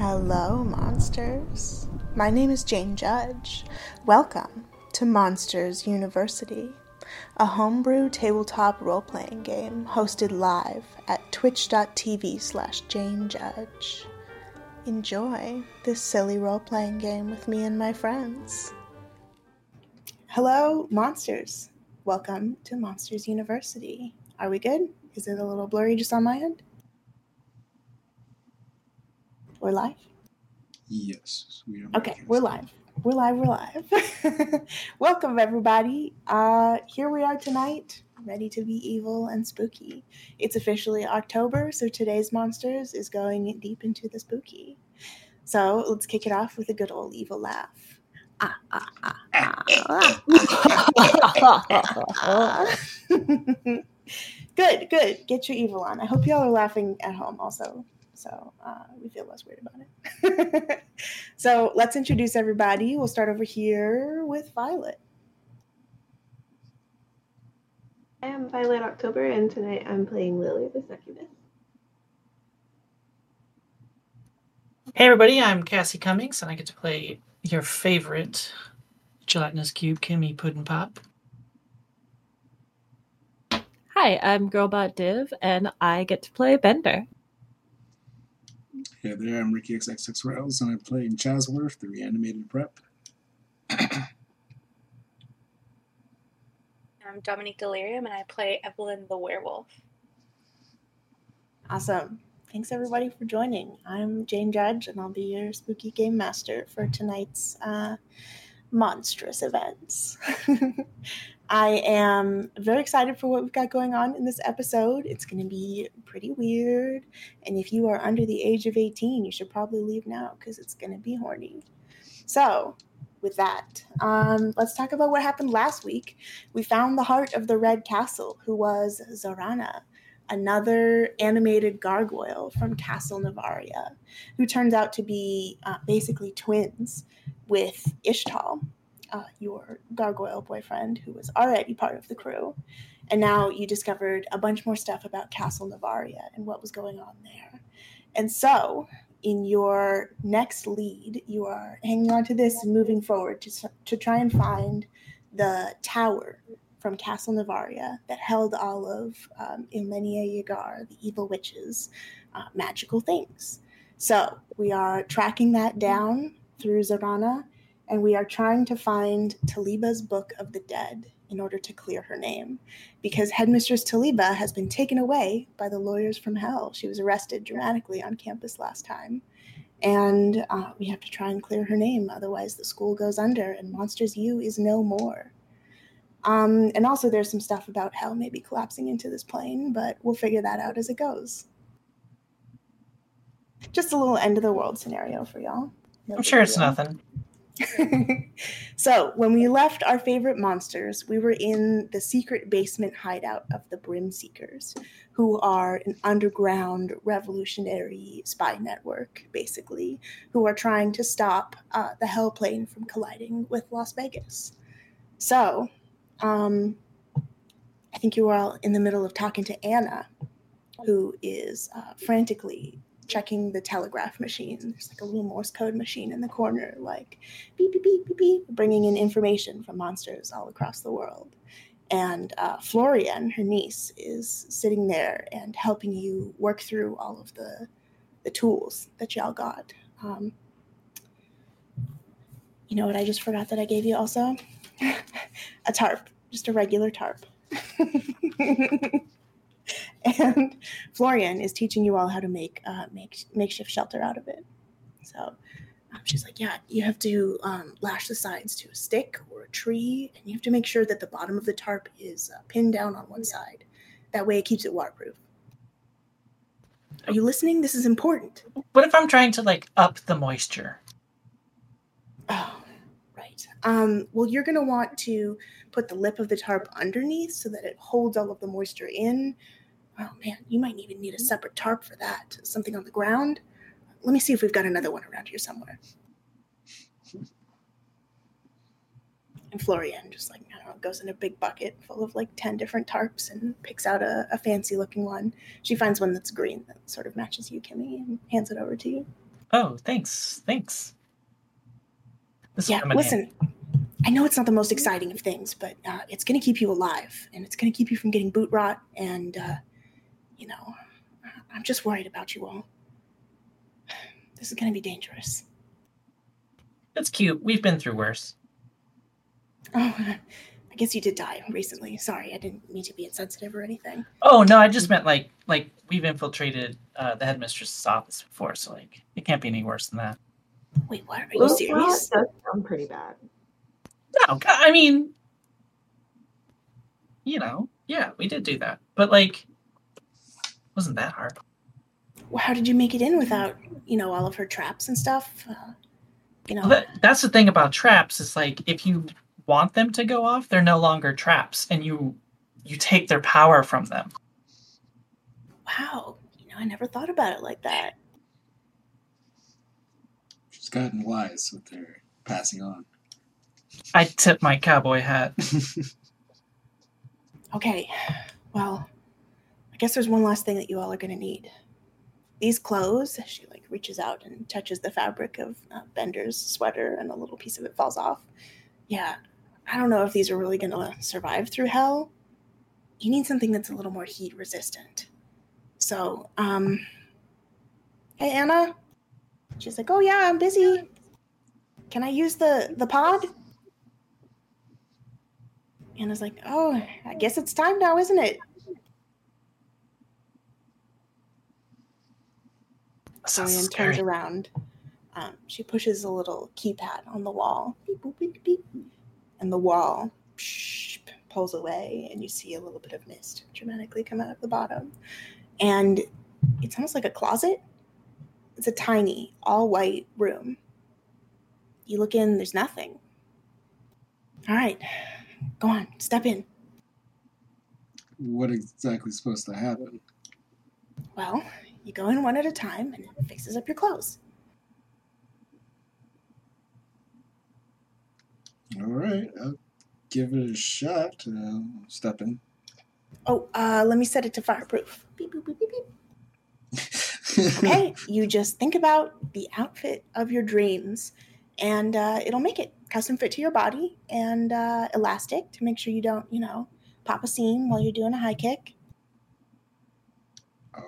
Hello, monsters. My name is Jane Judge. Welcome to Monsters University, a homebrew tabletop role playing game hosted live at twitch.tv slash Jane Judge. Enjoy this silly role playing game with me and my friends. Hello, monsters. Welcome to Monsters University. Are we good? Is it a little blurry just on my end? We're live? Yes, we are. Okay, we're live. We're live, we're live. Welcome, everybody. Uh, here we are tonight, ready to be evil and spooky. It's officially October, so today's Monsters is going deep into the spooky. So let's kick it off with a good old evil laugh. Ah, ah, ah, ah. good, good. Get your evil on. I hope y'all are laughing at home also. So uh, we feel less weird about it. so let's introduce everybody. We'll start over here with Violet. I am Violet October, and tonight I'm playing Lily the Succubus. Hey everybody, I'm Cassie Cummings, and I get to play your favorite gelatinous cube, Kimmy Puddin' Pop. Hi, I'm Girlbot Div, and I get to play Bender. Hey there, I'm Ricky XXX Rails, and I'm playing Chasworth, the reanimated prep. I'm Dominique Delerium, and I play Evelyn the Werewolf. Awesome. Thanks everybody for joining. I'm Jane Judge, and I'll be your spooky game master for tonight's uh, monstrous events. I am very excited for what we've got going on in this episode. It's going to be pretty weird. And if you are under the age of 18, you should probably leave now because it's going to be horny. So, with that, um, let's talk about what happened last week. We found the heart of the Red Castle, who was Zorana, another animated gargoyle from Castle Navaria, who turns out to be uh, basically twins with Ishtal, uh, your gargoyle boyfriend, who was already part of the crew. And now you discovered a bunch more stuff about Castle Navaria and what was going on there. And so, in your next lead, you are hanging on to this and moving forward to, to try and find the tower from Castle Navaria that held all of um, Ilmeinye Yagar, the evil witches, uh, magical things. So we are tracking that down through Zorana and we are trying to find Taliba's Book of the Dead in order to clear her name. Because Headmistress Taliba has been taken away by the lawyers from hell. She was arrested dramatically on campus last time. And uh, we have to try and clear her name, otherwise, the school goes under and Monsters U is no more. Um, and also, there's some stuff about hell maybe collapsing into this plane, but we'll figure that out as it goes. Just a little end of the world scenario for y'all. No I'm sure it's deal. nothing. so, when we left our favorite monsters, we were in the secret basement hideout of the Brim Seekers, who are an underground revolutionary spy network, basically, who are trying to stop uh, the Hell plane from colliding with Las Vegas. So, um, I think you were all in the middle of talking to Anna, who is uh, frantically checking the telegraph machine. There's like a little Morse code machine in the corner, like beep, beep, beep, beep, beep, bringing in information from monsters all across the world. And uh, Florian, her niece, is sitting there and helping you work through all of the, the tools that y'all got. Um, you know what I just forgot that I gave you also? a tarp, just a regular tarp. and Florian is teaching you all how to make uh, make makeshift shelter out of it. So um, she's like, yeah, you have to um, lash the sides to a stick or a tree, and you have to make sure that the bottom of the tarp is uh, pinned down on one side. That way, it keeps it waterproof. Are you listening? This is important. What if I'm trying to like up the moisture? Oh, right. Um, well, you're going to want to put the lip of the tarp underneath so that it holds all of the moisture in Oh man, you might even need a separate tarp for that. Something on the ground. Let me see if we've got another one around here somewhere. And Florian just like, I don't know, goes in a big bucket full of like 10 different tarps and picks out a, a fancy looking one. She finds one that's green that sort of matches you, Kimmy, and hands it over to you. Oh, thanks. Thanks. This Yeah, listen. I know it's not the most exciting of things, but uh, it's going to keep you alive and it's going to keep you from getting boot rot. And, uh, you know, I'm just worried about you all. This is going to be dangerous. That's cute. We've been through worse. Oh, I guess you did die recently. Sorry, I didn't mean to be insensitive or anything. Oh no, I just meant like like we've infiltrated uh, the headmistress's office before, so like it can't be any worse than that. Wait, what? Are you Well, serious? That does sound pretty bad. No, I mean, you know, yeah, we did do that, but like, wasn't that hard? Well, how did you make it in without, you know, all of her traps and stuff? Uh, you know, Well, that, that's the thing about traps. Is like if you want them to go off, they're no longer traps, and you you take their power from them. wow. You know, I never thought about it like that. She's gotten wise with her passing on. I tip my cowboy hat. Okay, well, I guess there's one last thing that you all are going to need. These clothes, she like reaches out and touches the fabric of uh, Bender's sweater, and a little piece of it falls off. Yeah, I don't know if these are really going to survive through hell. You need something that's a little more heat resistant. So, um, hey Anna, she's like, oh yeah, I'm busy. Can I use the the pod? Anna's like, oh, I guess it's time now, isn't it? Sounds Florian turns around. Um, she pushes a little keypad on the wall, beep, boop, beep, beep, and the wall psh, pulls away, and you see a little bit of mist dramatically come out of the bottom. And it's almost like a closet. It's a tiny, all white room. You look in, there's nothing. All right, go on, step in. what exactly is supposed to happen? Well, you go in one at a time, and it fixes up your clothes. All right, I'll give it a shot. Uh, step in. Oh, uh, let me set it to fireproof. Beep, boop, beep, beep, beep. Okay, you just think about the outfit of your dreams, and uh, it'll make it custom fit to your body and uh, elastic to make sure you don't, you know, pop a seam while you're doing a high kick.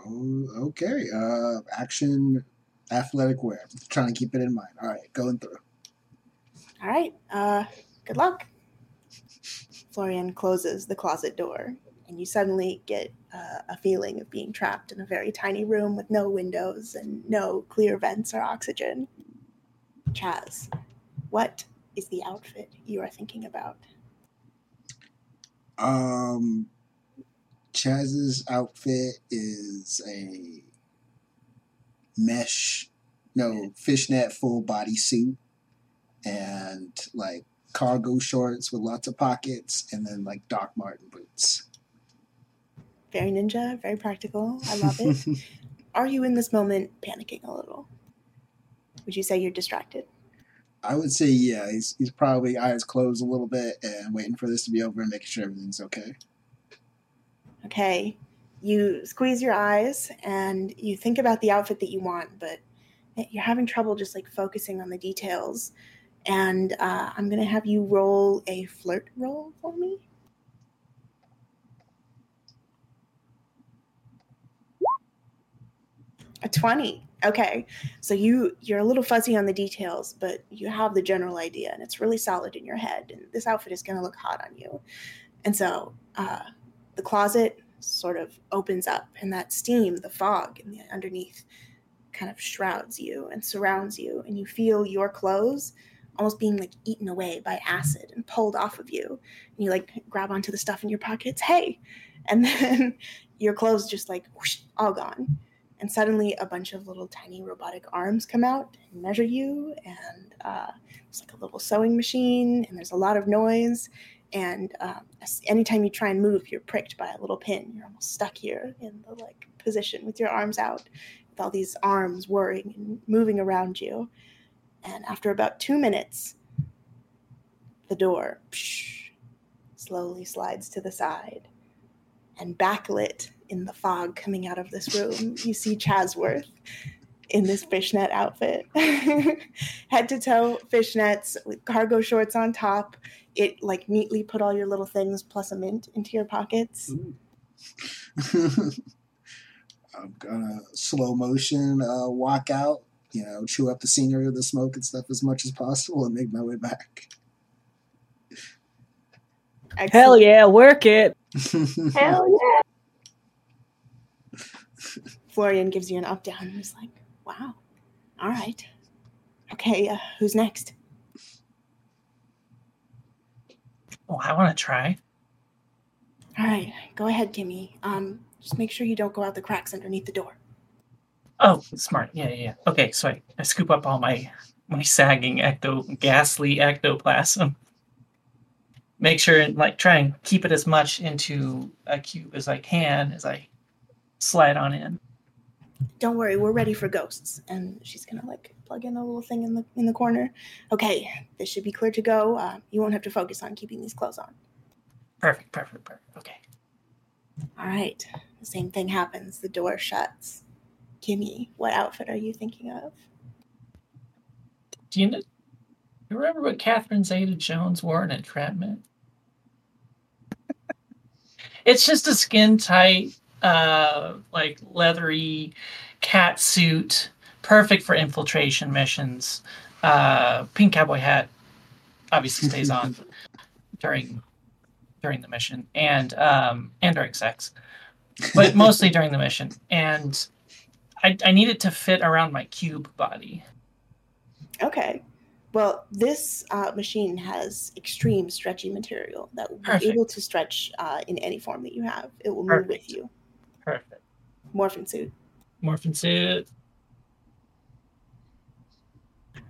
Oh, okay. Uh, action, athletic wear. trying to keep it in mind. All right, going through. All right, uh, good luck. Florian closes the closet door, and you suddenly get uh, a feeling of being trapped in a very tiny room with no windows and no clear vents or oxygen. Chaz, what is the outfit you are thinking about? Um, Chaz's outfit is a mesh, no fishnet full body suit, and like cargo shorts with lots of pockets, and then like Doc Marten boots. Very ninja, very practical. I love it. are you in this moment panicking a little? Would you say you're distracted? I would say yeah. He's he's probably eyes closed a little bit and waiting for this to be over and making sure everything's okay. Okay. You squeeze your eyes and you think about the outfit that you want, but you're having trouble just like focusing on the details. And uh, I'm going to have you roll a flirt roll for me. A 20. Okay. So you you're a little fuzzy on the details, but you have the general idea and it's really solid in your head and this outfit is going to look hot on you. And so uh, the closet sort of opens up and that steam the fog in the underneath kind of shrouds you and surrounds you and you feel your clothes almost being like eaten away by acid and pulled off of you. And you like grab onto the stuff in your pockets hey! And then your clothes just like whoosh, all gone. And suddenly a bunch of little tiny robotic arms come out and measure you and uh, it's like a little sewing machine and there's a lot of noise and um, anytime you try and move you're pricked by a little pin. You're almost stuck here in the like position with your arms out with all these arms whirring and moving around you. And after about two minutes the door psh, slowly slides to the side. And backlit in the fog coming out of this room you see chasworth in this fishnet outfit. Head to toe fishnets with cargo shorts on top. It like neatly put all your little things plus a mint into your pockets. I'm gonna slow motion uh, walk out, you know, chew up the scenery of the smoke and stuff as much as possible and make my way back. Excellent. Hell yeah, work it. Hell yeah! Florian gives you an up down and is like, wow, all right. Okay, uh, who's next? Oh, I want to try. All right, go ahead, Kimmy. Um, just make sure you don't go out the cracks underneath the door. Oh, smart. Yeah, yeah. yeah. Okay, so I, I scoop up all my my sagging ecto ghastly ectoplasm. Make sure and like try and keep it as much into a cube as I can as I slide on in. Don't worry, we're ready for ghosts. And she's gonna like plug in a little thing in the in the corner. Okay, this should be clear to go. Uh, you won't have to focus on keeping these clothes on. Perfect, perfect, perfect. Okay. All right. The same thing happens. The door shuts. Kimmy, what outfit are you thinking of? Do you know? You remember what Catherine Zeta-Jones wore in Entrapment? it's just a skin tight, uh, like leathery cat suit, perfect for infiltration missions. Uh, pink cowboy hat obviously stays on during during the mission and um, and during sex, but mostly during the mission. And I, I need it to fit around my cube body. Okay. Well, this uh, machine has extreme stretchy material that will Perfect. be able to stretch uh, in any form that you have. It will move with you. Perfect. Morphin suit. Morphin suit.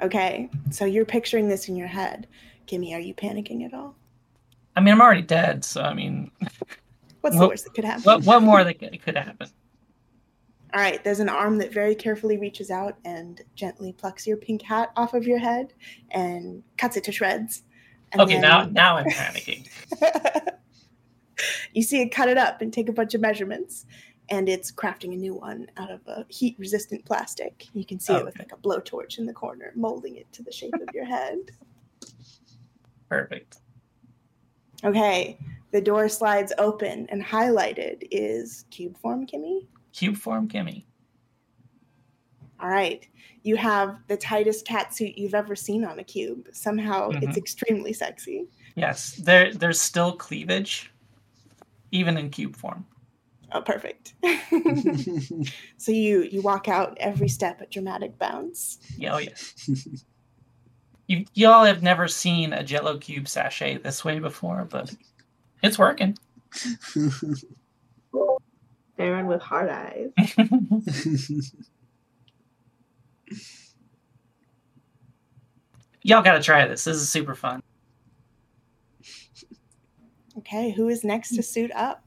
Okay. So you're picturing this in your head. Kimmy, are you panicking at all? I mean, I'm already dead, so I mean, What's the worst that could happen? what what more that could, could happen? All right, there's an arm that very carefully reaches out and gently plucks your pink hat off of your head and cuts it to shreds. And Okay, then now now I'm panicking. you see it cut it up and take a bunch of measurements, and it's crafting a new one out of a heat resistant plastic. You can see it with Okay. like a blowtorch in the corner, molding it to the shape of your head. Perfect. Okay, the door slides open, and highlighted is cube form, Kimmy. Cube form Kimmy. All right. You have the tightest cat suit you've ever seen on a cube. Somehow it's Mhm. extremely sexy. Yes, there there's still cleavage, even in cube form. Oh, perfect. so you you walk out every step at dramatic bounds. Yeah, oh yeah. You y'all have never seen a Jello cube sashay this way before, but it's working. Aaron with hard eyes. y'all got to try this. This is super fun. Okay, who is next to suit up?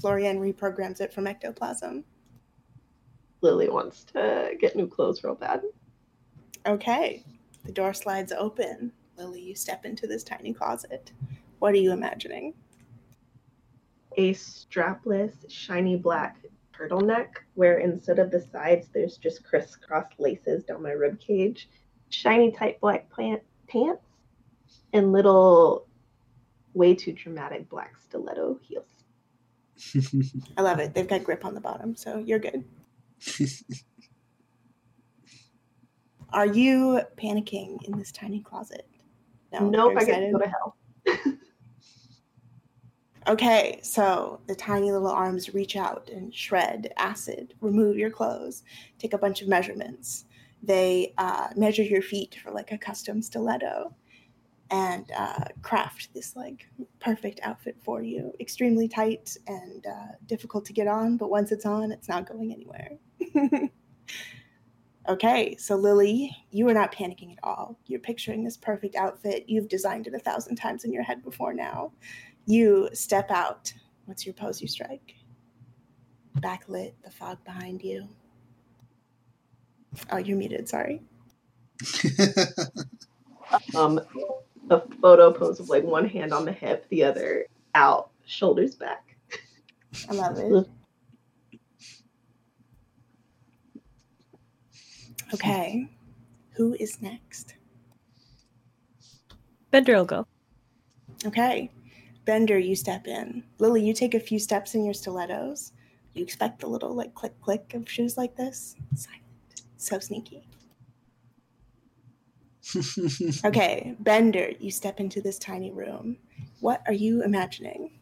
Florian reprograms it from ectoplasm. Lily wants to get new clothes real bad. Okay, the door slides open. Lily, you step into this tiny closet. What are you imagining? A strapless, shiny black turtleneck where instead of the sides, there's just crisscross laces down my rib cage, shiny tight black pant- pants, and little, way too dramatic black stiletto heels. I love it. They've got grip on the bottom, so you're good. Are you panicking in this tiny closet? nope, you're I get to go to hell. Okay, so the tiny little arms reach out and shred acid, remove your clothes, take a bunch of measurements. They uh, measure your feet for like a custom stiletto and uh, craft this like perfect outfit for you. Extremely tight and uh, difficult to get on, but once it's on, it's not going anywhere. okay, so Lily, you are not panicking at all. You're picturing this perfect outfit. You've designed it a thousand times in your head before now. You step out. What's your pose you strike? Backlit, the fog behind you. Oh, you're muted, sorry. Um, a photo pose of like one hand on the hip, the other out, shoulders back. I love it. Okay. Who is next? Bender will go. Okay. Bender, you step in. Lily, you take a few steps in your stilettos. You expect the little like click click of shoes like this? Silent. So sneaky. Okay, Bender, you step into this tiny room. What are you imagining?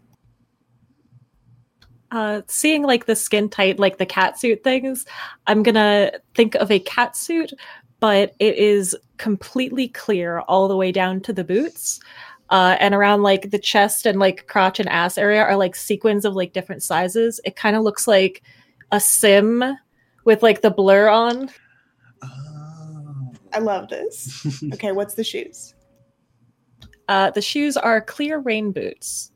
Uh, seeing like the skin tight, like the cat suit things, I'm gonna think of a cat suit, but it is completely clear all the way down to the boots. Uh, and around like the chest and like crotch and ass area are like sequins of like different sizes. It kind of looks like a sim with like the blur on. oh. I love this. Okay, what's the shoes? Uh, the shoes are clear rain boots,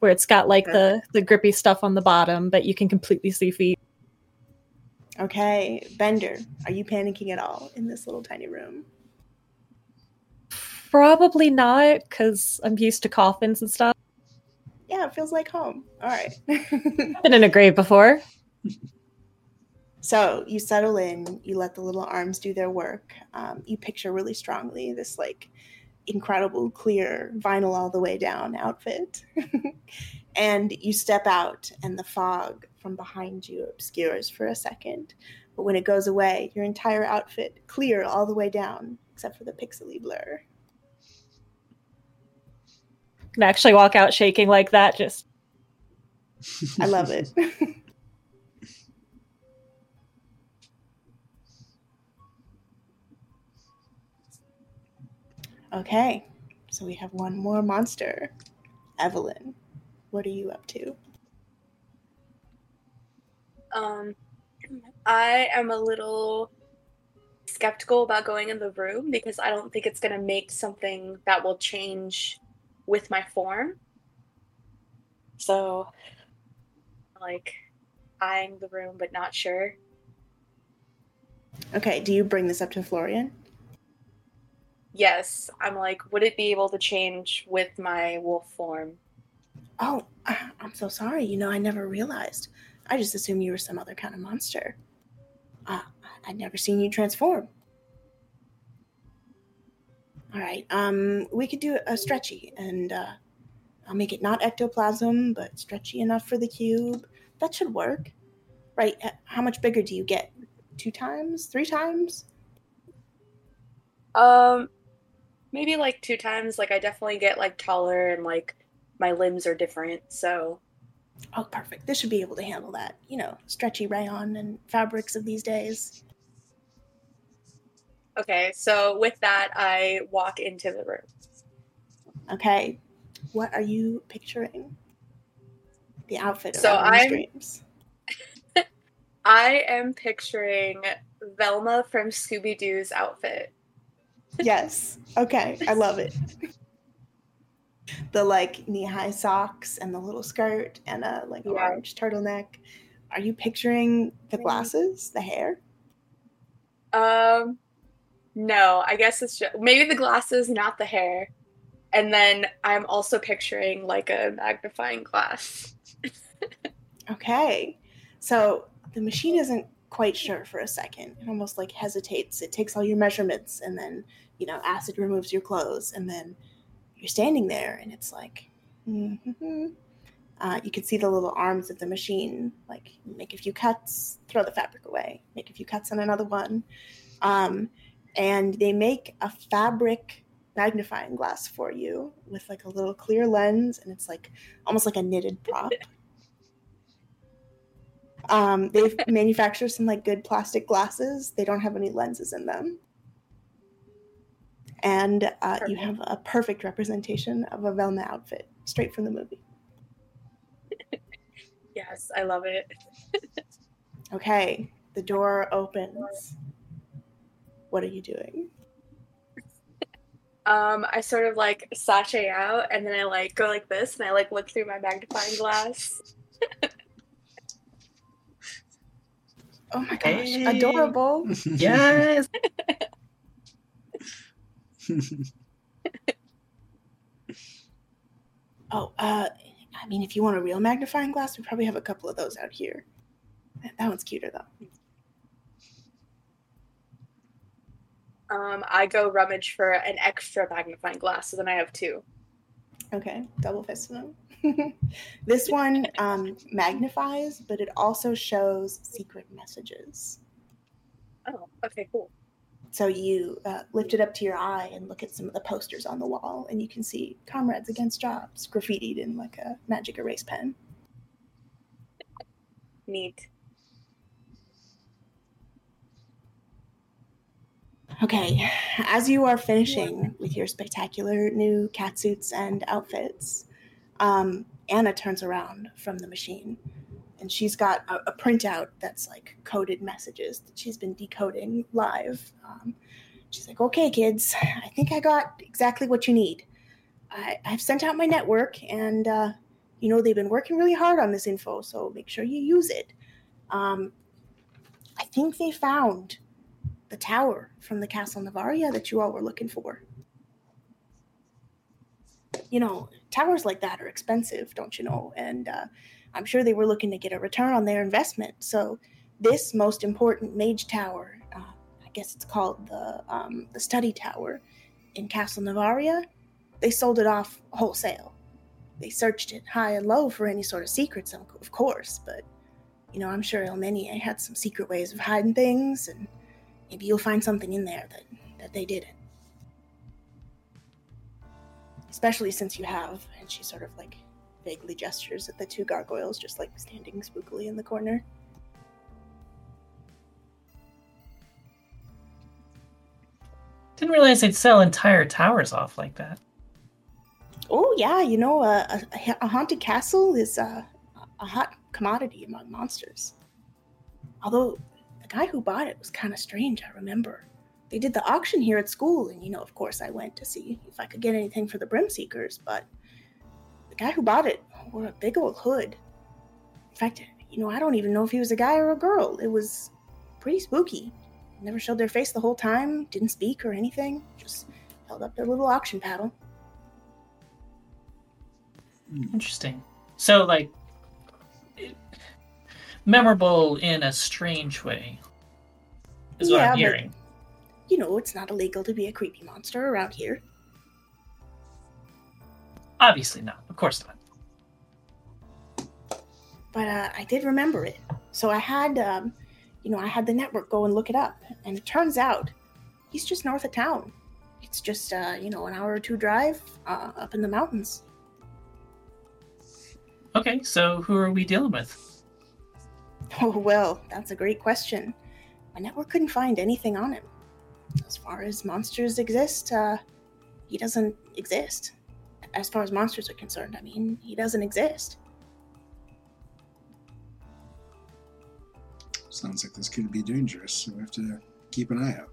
where it's got like the the grippy stuff on the bottom, but you can completely see feet. Okay, Bender, are you panicking at all in this little tiny room? Probably not, because I'm used to coffins and stuff. Yeah, it feels like home. All right. Been in a grave before. so you settle in, you let the little arms do their work. Um, you picture really strongly this like incredible clear vinyl all the way down outfit. and you step out, and the fog from behind you obscures for a second. But when it goes away, your entire outfit clear all the way down, except for the pixely blur. Can actually walk out shaking like that. Just I love it. okay, so we have one more monster. Evelyn, what are you up to? Um, I am a little skeptical about going in the room because I don't think it's going to make something that will change with my form. So, like, eyeing the room, but not sure. Okay, do you bring this up to Florian? Yes, I'm like, would it be able to change with my wolf form? Oh, uh, I'm so sorry. You know, I never realized. I just assumed you were some other kind of monster. Uh, I'd never seen you transform. All right, um, we could do a stretchy, and uh, I'll make it not ectoplasm, but stretchy enough for the cube. That should work, right? How much bigger do you get? Two times? Three times? Um, maybe like two times. Like, I definitely get like taller and like my limbs are different. So, Oh, perfect. This should be able to handle that. You know, stretchy rayon and fabrics of these days. okay. So, with that, I walk into the room. Okay, what are you picturing? The outfit of So I'm- dreams. I am picturing Velma from Scooby Doo's outfit. Yes. Okay, I love it. The like knee-high socks and the little skirt and a like Yeah. orange turtleneck. Are you picturing the glasses, the hair? Um, no, I guess it's just maybe the glasses, not the hair. And then I'm also picturing like a magnifying glass. Okay. So the machine isn't quite sure for a second. It almost like hesitates. It takes all your measurements and then, you know, acid removes your clothes and then you're standing there and it's like, hmm uh, you can see the little arms of the machine, like make a few cuts, throw the fabric away, make a few cuts on another one. Um, and they make a fabric magnifying glass for you with like a little clear lens and it's like almost like a knitted prop. Um, they've manufactured some like good plastic glasses. They don't have any lenses in them. And uh, you have a perfect representation of a Velma outfit, straight from the movie. Yes, I love it. Okay, the door opens. What are you doing? Um, I sort of like sashay out and then I like go like this and I like look through my magnifying glass. Oh my gosh, Hey. adorable. Yes. Oh, uh, I mean, if you want a real magnifying glass, we probably have a couple of those out here. That that one's cuter though. Um, I go rummage for an extra magnifying glass, so then I have two. Okay, double fist them. this one um, magnifies, but it also shows secret messages. Oh, okay, cool. So you uh, lift it up to your eye and look at some of the posters on the wall, and you can see "Comrades Against Jobs" graffitied in like a magic erase pen. Neat. Okay, as you are finishing with your spectacular new cat suits and outfits, um, Anna turns around from the machine and she's got a, a, printout that's like coded messages that she's been decoding live. Um, she's like, okay, kids, I think I got exactly what you need. I, have sent out my network and, uh, you know, they've been working really hard on this info, so make sure you use it. Um, I think they found the tower from the Castle Navaria that you all were looking for. You know, towers like that are expensive, don't you know? And uh, I'm sure they were looking to get a return on their investment. So, this most important mage tower, uh, I guess it's called the um, the study tower in Castle Navaria, they sold it off wholesale. They searched it high and low for any sort of secrets, of course, but you know, I'm sure Ilmeinye had some secret ways of hiding things, and maybe you'll find something in there that, that they didn't. Especially since you have, and she sort of like vaguely gestures at the two gargoyles just like standing spookily in the corner. Didn't realize they'd sell entire towers off like that. Oh yeah, you know, uh, a, a, haunted castle is uh, a hot commodity among monsters. Although guy who bought it was kind of strange, I remember. They did the auction here at school, and you know, of course, I went to see if I could get anything for the Brim Seekers, but the guy who bought it wore a big old hood. In fact, you know, I don't even know if he was a guy or a girl. It was pretty spooky. Never showed their face the whole time, didn't speak or anything, just held up their little auction paddle. Hmm. Interesting. So, like, memorable in a strange way, is yeah, what I'm hearing. But, you know, it's not illegal to be a creepy monster around here. Obviously not. Of course not. But uh, I did remember it. So I had, um, you know, I had the network go and look it up. And it turns out he's just north of town. It's just, uh, you know, an hour or two drive uh, up in the mountains. Okay, so who are we dealing with? Oh, well, that's a great question. My network couldn't find anything on him. As far as monsters exist, uh, he doesn't exist as far as monsters are concerned. I mean, he doesn't exist. Sounds like this could be dangerous, so we have to keep an eye out.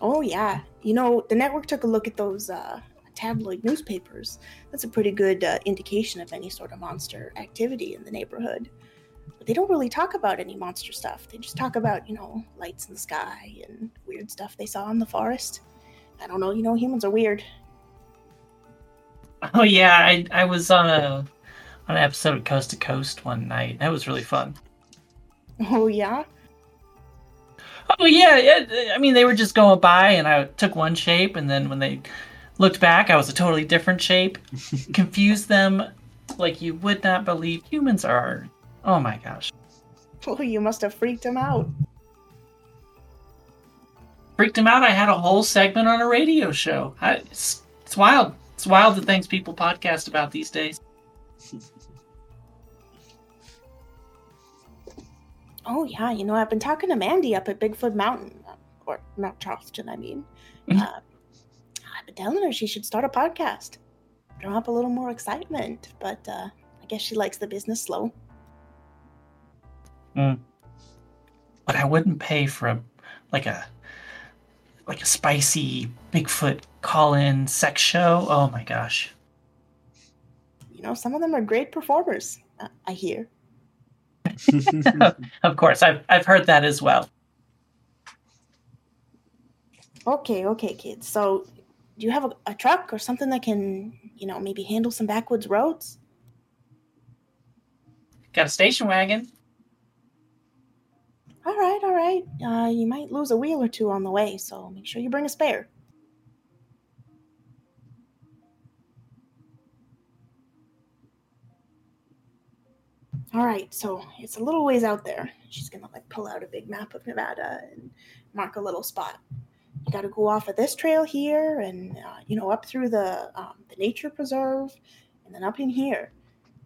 Oh, yeah. You know, the network took a look at those uh, tabloid newspapers. That's a pretty good uh, indication of any sort of monster activity in the neighborhood. But they don't really talk about any monster stuff. They just talk about, you know, lights in the sky and weird stuff they saw in the forest. I don't know, you know, humans are weird. Oh yeah, I I was on a on an episode of Coast to Coast one night. That was really fun. Oh yeah. Oh yeah, yeah. I mean, they were just going by, and I took one shape, and then when they looked back, I was a totally different shape. Confused them like you would not believe humans are. Oh my gosh. Oh, you must have freaked him out. Freaked him out. I had a whole segment on a radio show. I, it's, it's wild. It's wild the things people podcast about these days. oh yeah, you know I've been talking to Mandy up at Bigfoot Mountain, or Mount Charleston, I mean. Mm-hmm. Uh, I've been telling her she should start a podcast, draw up a little more excitement, but uh, I guess she likes the business slow. Mm. But I wouldn't pay for a like a like a spicy Bigfoot call in sex show. Oh my gosh. You know, some of them are great performers, uh, I hear. of course, I've, I've heard that as well. Okay, okay, kids. So, do you have a, a truck or something that can, you know, maybe handle some backwoods roads? Got a station wagon. All right, all right. Uh, you might lose a wheel or two on the way, so make sure you bring a spare. All right, so it's a little ways out there. She's gonna like pull out a big map of Nevada and mark a little spot. You got to go off of this trail here, and uh, you know up through the um, the nature preserve, and then up in here.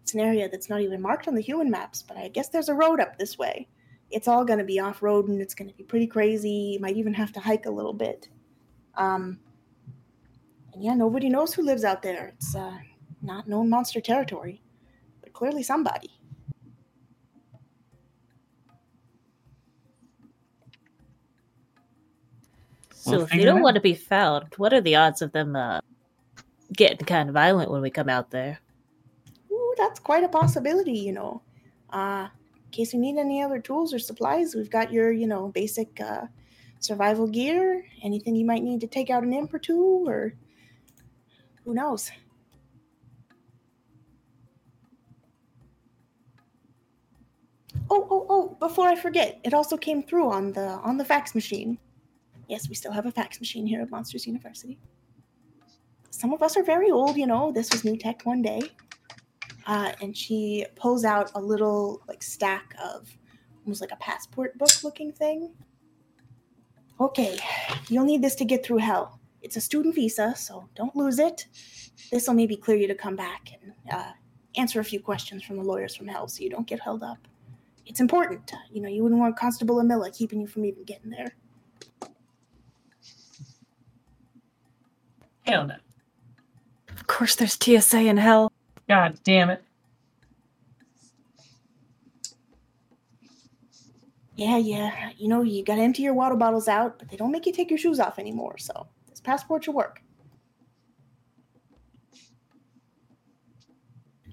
It's an area that's not even marked on the human maps, but I guess there's a road up this way. It's all going to be off road, and it's going to be pretty crazy. You might even have to hike a little bit. Um, and yeah, nobody knows who lives out there. It's uh, not known monster territory, but clearly somebody. So We'll if they don't out. want to be found, what are the odds of them uh, getting kind of violent when we come out there? Ooh, that's quite a possibility, you know. Uh, in case you need any other tools or supplies, we've got your, you know, basic uh, survival gear. Anything you might need to take out an imp or two, or who knows. Oh, oh, oh! Before I forget, it also came through on the on the fax machine. Yes, we still have a fax machine here at Monsters University. Some of us are very old, you know. This was new tech one day uh, and she pulls out a little like stack of almost like a passport book looking thing. Okay, you'll need this to get through hell. It's a student visa, so don't lose it. This will maybe clear you to come back and uh, answer a few questions from the lawyers from hell so you don't get held up. It's important. You know, you wouldn't want Constable Amilla keeping you from even getting there. Hell no. Of course, there's TSA in hell. God damn it. Yeah, yeah. You know, you gotta empty your water bottles out, but they don't make you take your shoes off anymore, so this passport should work.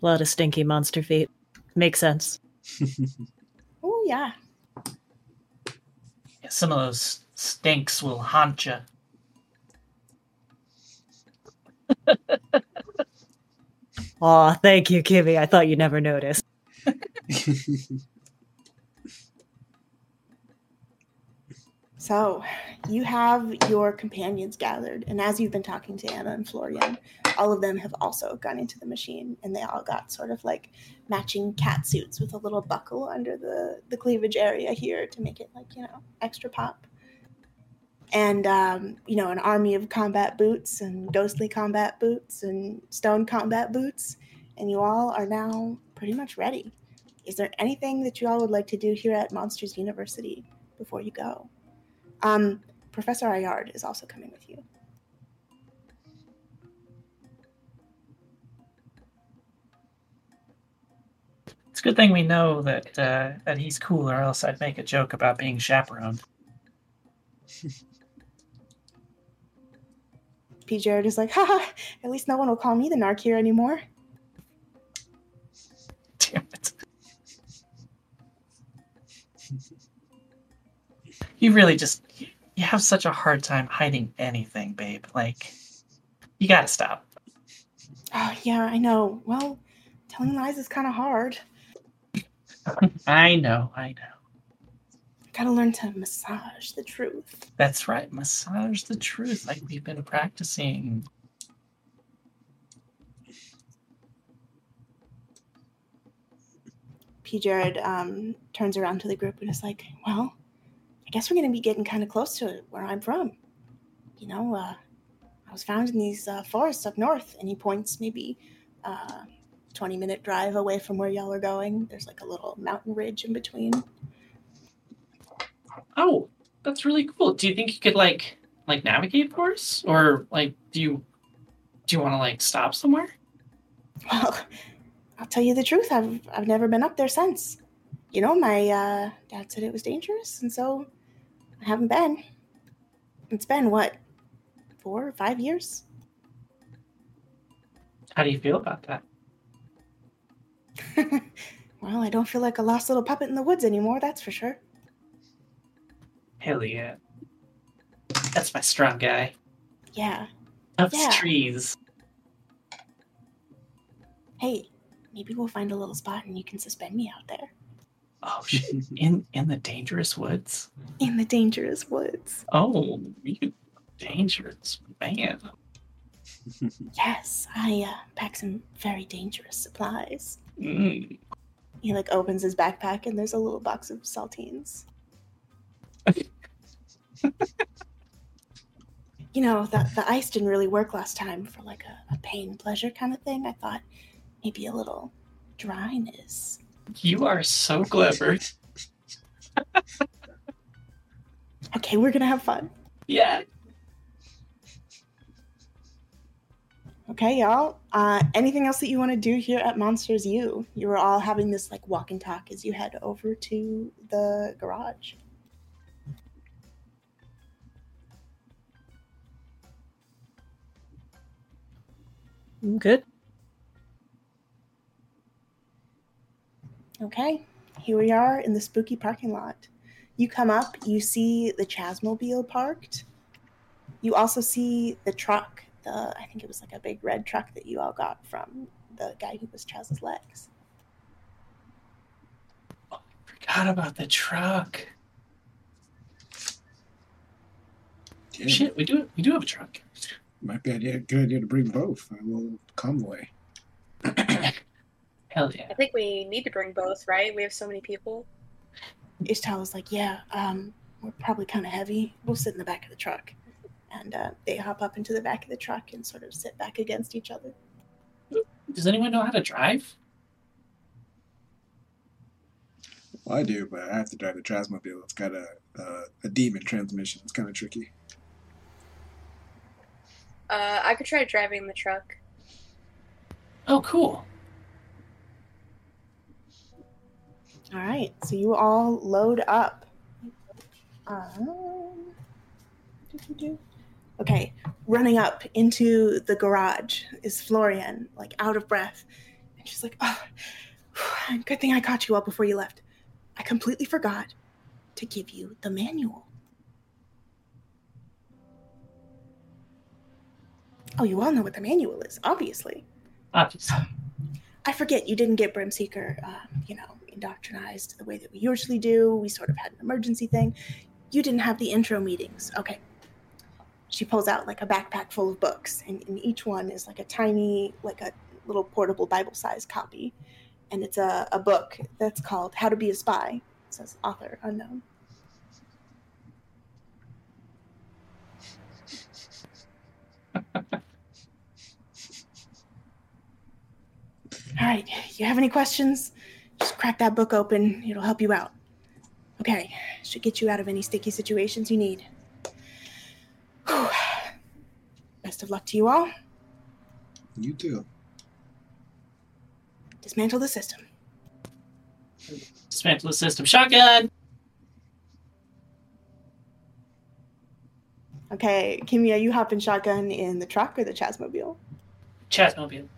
A lot of stinky monster feet. Makes sense. Oh, yeah. Yeah, some of those stinks will haunt you. Aw, thank you, Kimmy. I thought you never noticed. So, you have your companions gathered, and as you've been talking to Anna and Florian, all of them have also gone into the machine, and they all got sort of like matching cat suits with a little buckle under the the cleavage area here to make it like you know extra pop. And um, you know, an army of combat boots and ghostly combat boots and stone combat boots, and you all are now pretty much ready. Is there anything that you all would like to do here at Monsters University before you go? Um, Professor Ayard is also coming with you. It's a good thing we know that uh, that he's cool, or else I'd make a joke about being chaperoned. P. Jared is like, haha, at least no one will call me the narc here anymore. Damn it. You really just you have such a hard time hiding anything, babe. Like you gotta stop. Oh, yeah, I know. Well, telling lies is kind of hard. I know, I know. Gotta learn to massage the truth. That's right. Massage the truth like we've been practicing. P. Jared um, turns around to the group and is like, well, I guess we're going to be getting kind of close to where I'm from. You know, uh, I was found in these uh, forests up north, and he points maybe uh, 20 minute drive away from where y'all are going. There's like a little mountain ridge in between. Oh, that's really cool. Do you think you could like like navigate for us? Or like do you do you wanna like stop somewhere? Well, I'll tell you the truth. I've I've never been up there since. You know, my uh, dad said it was dangerous, and so I haven't been. It's been what, four or five years? How do you feel about that? well, I don't feel like a lost little puppet in the woods anymore. That's for sure. Hell yeah. That's my strong guy. Yeah. Loves Yeah. trees. Hey, maybe we'll find a little spot and you can suspend me out there. Oh shit! in in the dangerous woods. In the dangerous woods. Oh, you dangerous man. Yes, I uh, pack some very dangerous supplies. Mm. He like opens his backpack and there's a little box of saltines. You know, the, the ice didn't really work last time for like a, a pain pleasure kind of thing. I thought maybe a little dryness. You are so clever. Okay, we're gonna have fun. Yeah. Okay, y'all. Uh, anything else that you want to do here at Monsters U? You were all having this like walk and talk as you head over to the garage. Mm, good. Okay, here we are in the spooky parking lot. You come up, you see the Chasmobile parked. You also see the truck. The I think it was like a big red truck that you all got from the guy who was Chaz's legs. Oh, forgot about the truck. Yeah, Shit, we do we do have a truck. Might be a good idea to bring both. A little convoy. Hell yeah. I think we need to bring both, right? We have so many people. Ishtal was like, "Yeah, um, we're probably kind of heavy. We'll sit in the back of the truck." And uh, they hop up into the back of the truck and sort of sit back against each other. Does anyone know how to drive? Well, I do, but I have to drive the Chasmobile. It's got a a, a demon transmission. It's kind of tricky. Uh, I could try driving the truck. Oh, cool. All right, so you all load up. Um, okay, running up into the garage is Florian, like out of breath, and she's like, "Oh, good thing I caught you all before you left. I completely forgot to give you the manual." Oh, you all know what the manual is, obviously. Obviously. I forget you didn't get Brimseeker, uh, you know, indoctrinized the way that we usually do. We sort of had an emergency thing. You didn't have the intro meetings. Okay. She pulls out like a backpack full of books, and in each one is like a tiny, like a little portable Bible sized copy. And it's a, a book that's called How to Be a Spy. It says author unknown. All right, you have any questions? Just crack that book open. It'll help you out. Okay, should get you out of any sticky situations you need. Whew. Best of luck to you all. You too. Dismantle the system. Dismantle the system. Shotgun. Okay, Kimia, you hop in shotgun in the truck or the Chasmobile? Chasmobile.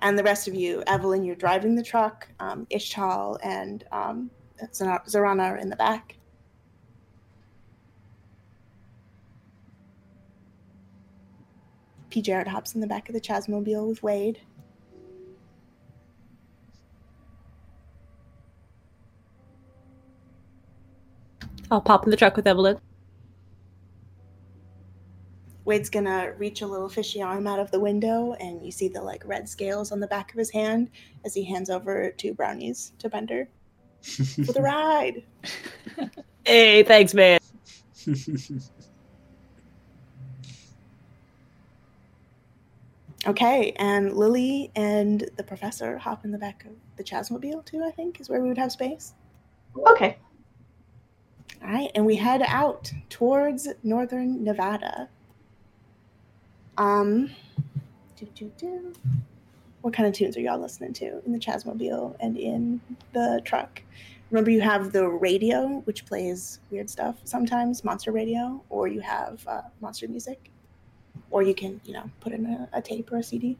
And the rest of you, Evelyn, you're driving the truck. Um, Ishtal and um, Zara- Zarana are in the back. P. Jared hops in the back of the Chasmobile with Wade. I'll pop in the truck with Evelyn. Wade's gonna reach a little fishy arm out of the window, and you see the like red scales on the back of his hand as he hands over two brownies to Bender for the ride. Hey, thanks, man. Okay, and Lily and the professor hop in the back of the Chasmobile too. I think is where we would have space. Okay. All right, and we head out towards northern Nevada. Um, do, do, do. what kind of tunes are y'all listening to in the Chasmobile and in the truck? Remember, you have the radio, which plays weird stuff sometimes, monster radio, or you have uh, monster music, or you can, you know, put in a, a tape or a CD.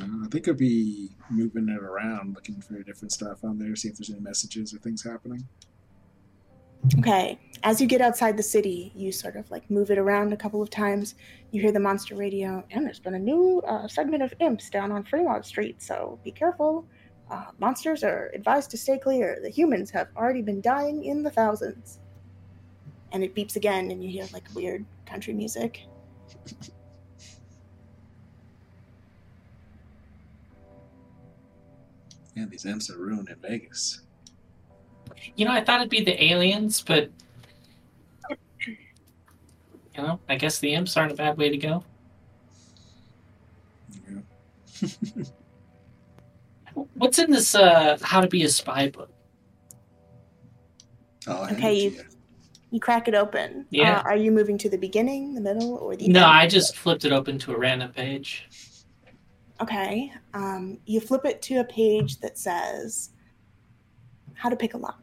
Uh, I think I'd be moving it around, looking for different stuff on there, see if there's any messages or things happening. Okay, as you get outside the city, you sort of like move it around a couple of times. You hear the monster radio, and there's been a new uh, segment of imps down on Fremont Street, so be careful. Uh, monsters are advised to stay clear. The humans have already been dying in the thousands. And it beeps again, and you hear like weird country music. Yeah, these imps are ruining Vegas. You know, I thought it'd be the aliens, but you know, I guess the imps aren't a bad way to go. Yeah. What's in this uh how to be a spy book? Oh, Okay, hate you- You crack it open. Yeah. Uh, are you moving to the beginning, the middle, or the No, end? I just flipped it open to a random page. Okay. Um, you flip it to a page that says how to pick a lock.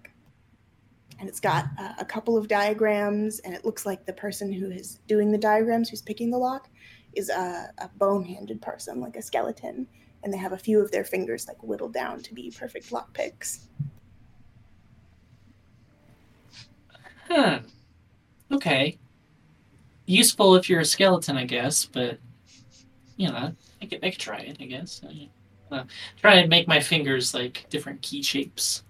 And it's got uh, a couple of diagrams, and it looks like the person who is doing the diagrams, who's picking the lock, is a, a bone handed person, like a skeleton. And they have a few of their fingers like whittled down to be perfect lock picks. Huh. Okay. Useful if you're a skeleton, I guess, but you know, I could, I could try it, I guess. I, uh, try and make my fingers like different key shapes.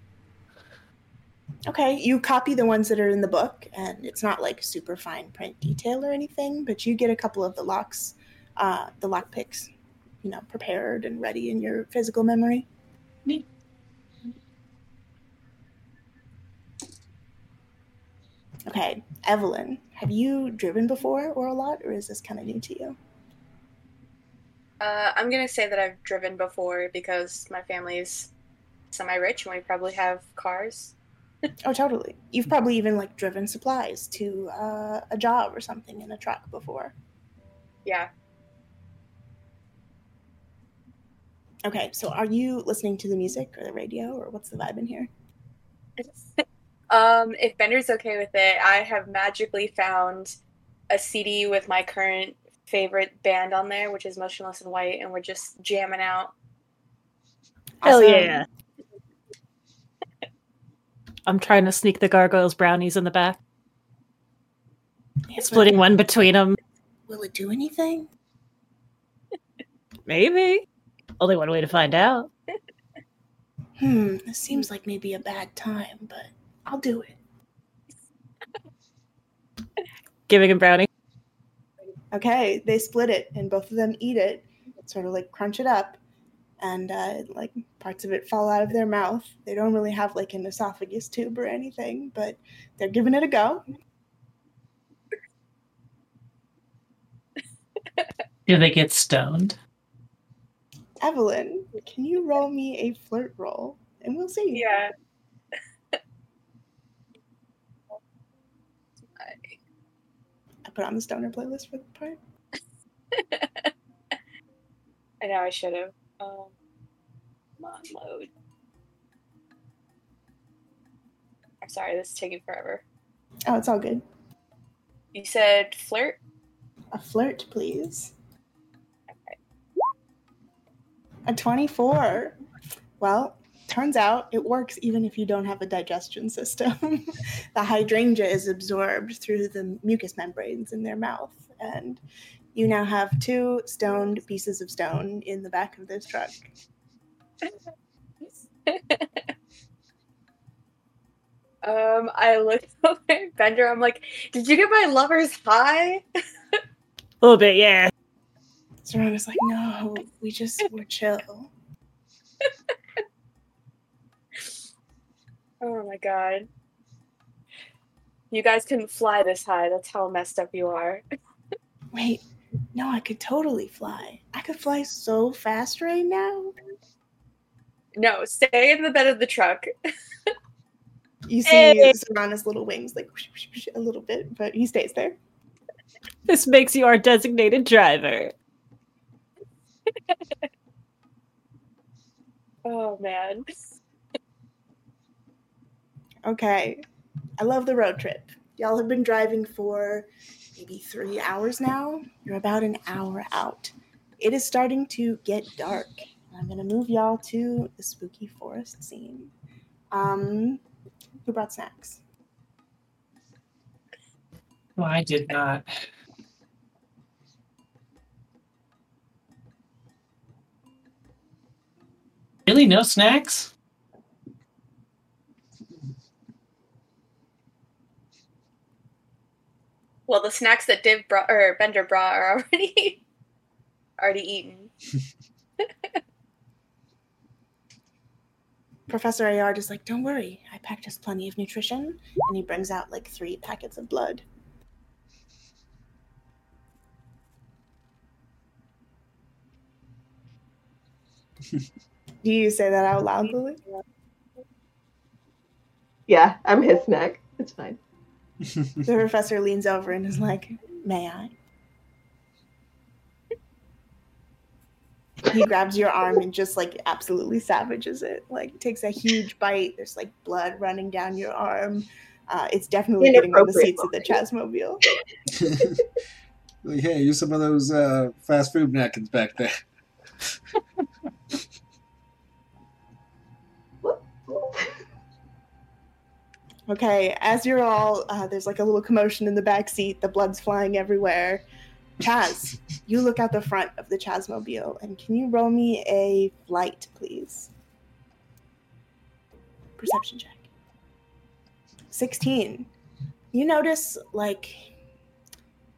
Okay, you copy the ones that are in the book, and it's not like super fine print detail or anything, but you get a couple of the locks, uh, the lock picks, you know, prepared and ready in your physical memory. Neat. Okay, Evelyn, have you driven before or a lot, or is this kind of new to you? Uh, I'm gonna say that I've driven before because my family's semi-rich and we probably have cars. Oh, totally. You've probably even like driven supplies to uh, a job or something in a truck before. Yeah. Okay, so are you listening to the music or the radio, or what's the vibe in here? um, if Bender's okay with it, I have magically found a CD with my current favorite band on there, which is Motionless in White, and we're just jamming out. Hell Awesome. yeah. I'm trying to sneak the gargoyles brownies in the back, Yeah, splitting one between them. Will it do anything? Maybe. Only one way to find out. Hmm, this seems like maybe a bad time, but I'll do it. Giving him brownie. Okay, they split it, and both of them eat it, sort of like crunch it up, and uh, like parts of it fall out of their mouth. They don't really have like an esophagus tube or anything, but they're giving it a go. Do they get stoned? Evelyn, can you roll me a flirt roll, and we'll see. Yeah. I put on the stoner playlist for the part. I know I should have. Um, come on, load. I'm sorry, this is taking forever. Oh, it's all good. You said flirt? A flirt, please. A 24. Well, turns out it works even if you don't have a digestion system. the hydrangea is absorbed through the mucous membranes in their mouth, and you now have two stoned pieces of stone in the back of this truck. Um, I looked over at Bender. I'm like, did you get my lover's high? A little bit, yeah. Serena's like, no, we just were chill. Oh my god. You guys couldn't fly this high. That's how messed up you are. Wait, no, I could totally fly. I could fly so fast right now. No, stay in the bed of the truck. You see Hey. Serana's little wings like whoosh, whoosh, whoosh, a little bit, but he stays there. This makes you our designated driver. Oh man. Okay. I love the road trip. Y'all have been driving for maybe three hours now. You're about an hour out. It is starting to get dark. I'm gonna move y'all to the spooky forest scene. Um, who brought snacks? Well, I did not. Really no snacks? Well, the snacks that Div brought or Bender brought are already already eaten. Professor Ayard is like, "Don't worry, I packed us plenty of nutrition," and he brings out like three packets of blood. Do you say that out loud, Lily? Yeah, I'm his snack. It's fine. The professor leans over and is like, "May I?" He grabs your arm and just like absolutely savages it. Like takes a huge bite. There's like blood running down your arm. Uh, it's definitely getting on the seats of the Chasmobile. like, hey, use some of those uh, fast food napkins back there. Okay, as you're all, uh, there's like a little commotion in the back seat. The blood's flying everywhere. Chaz, you look out the front of the Chasmobile, and can you roll me a flight, please? Perception check. 16. You notice, like,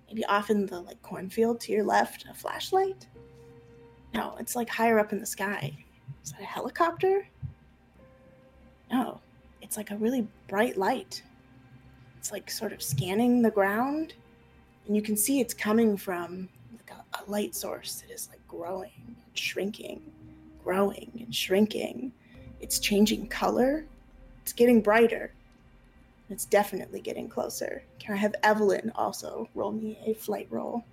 maybe off in the like cornfield to your left, a flashlight? No, it's like higher up in the sky. Is that a helicopter? No, it's like a really bright light. It's like sort of scanning the ground, and you can see it's coming from like a, a light source that is like growing and shrinking, growing and shrinking. It's changing color. It's getting brighter. It's definitely getting closer. Can I have Evelyn also roll me a flight roll?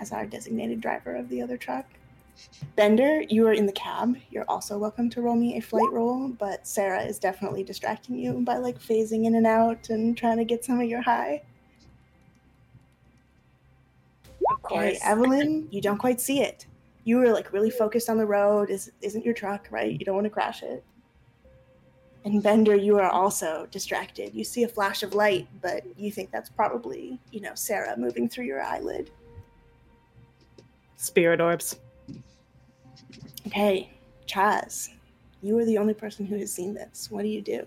As our designated driver of the other truck. Bender, you are in the cab. You're also welcome to roll me a flight roll, but Sarah is definitely distracting you by like phasing in and out and trying to get some of your high. Of Okay. Evelyn, you don't quite see it. You were like really focused on the road. Is isn't your truck right? You don't want to crash it. And Bender, you are also distracted. You see a flash of light, but you think that's probably you know Sarah moving through your eyelid. Spirit orbs. Okay, Chaz, you are the only person who has seen this. What do you do?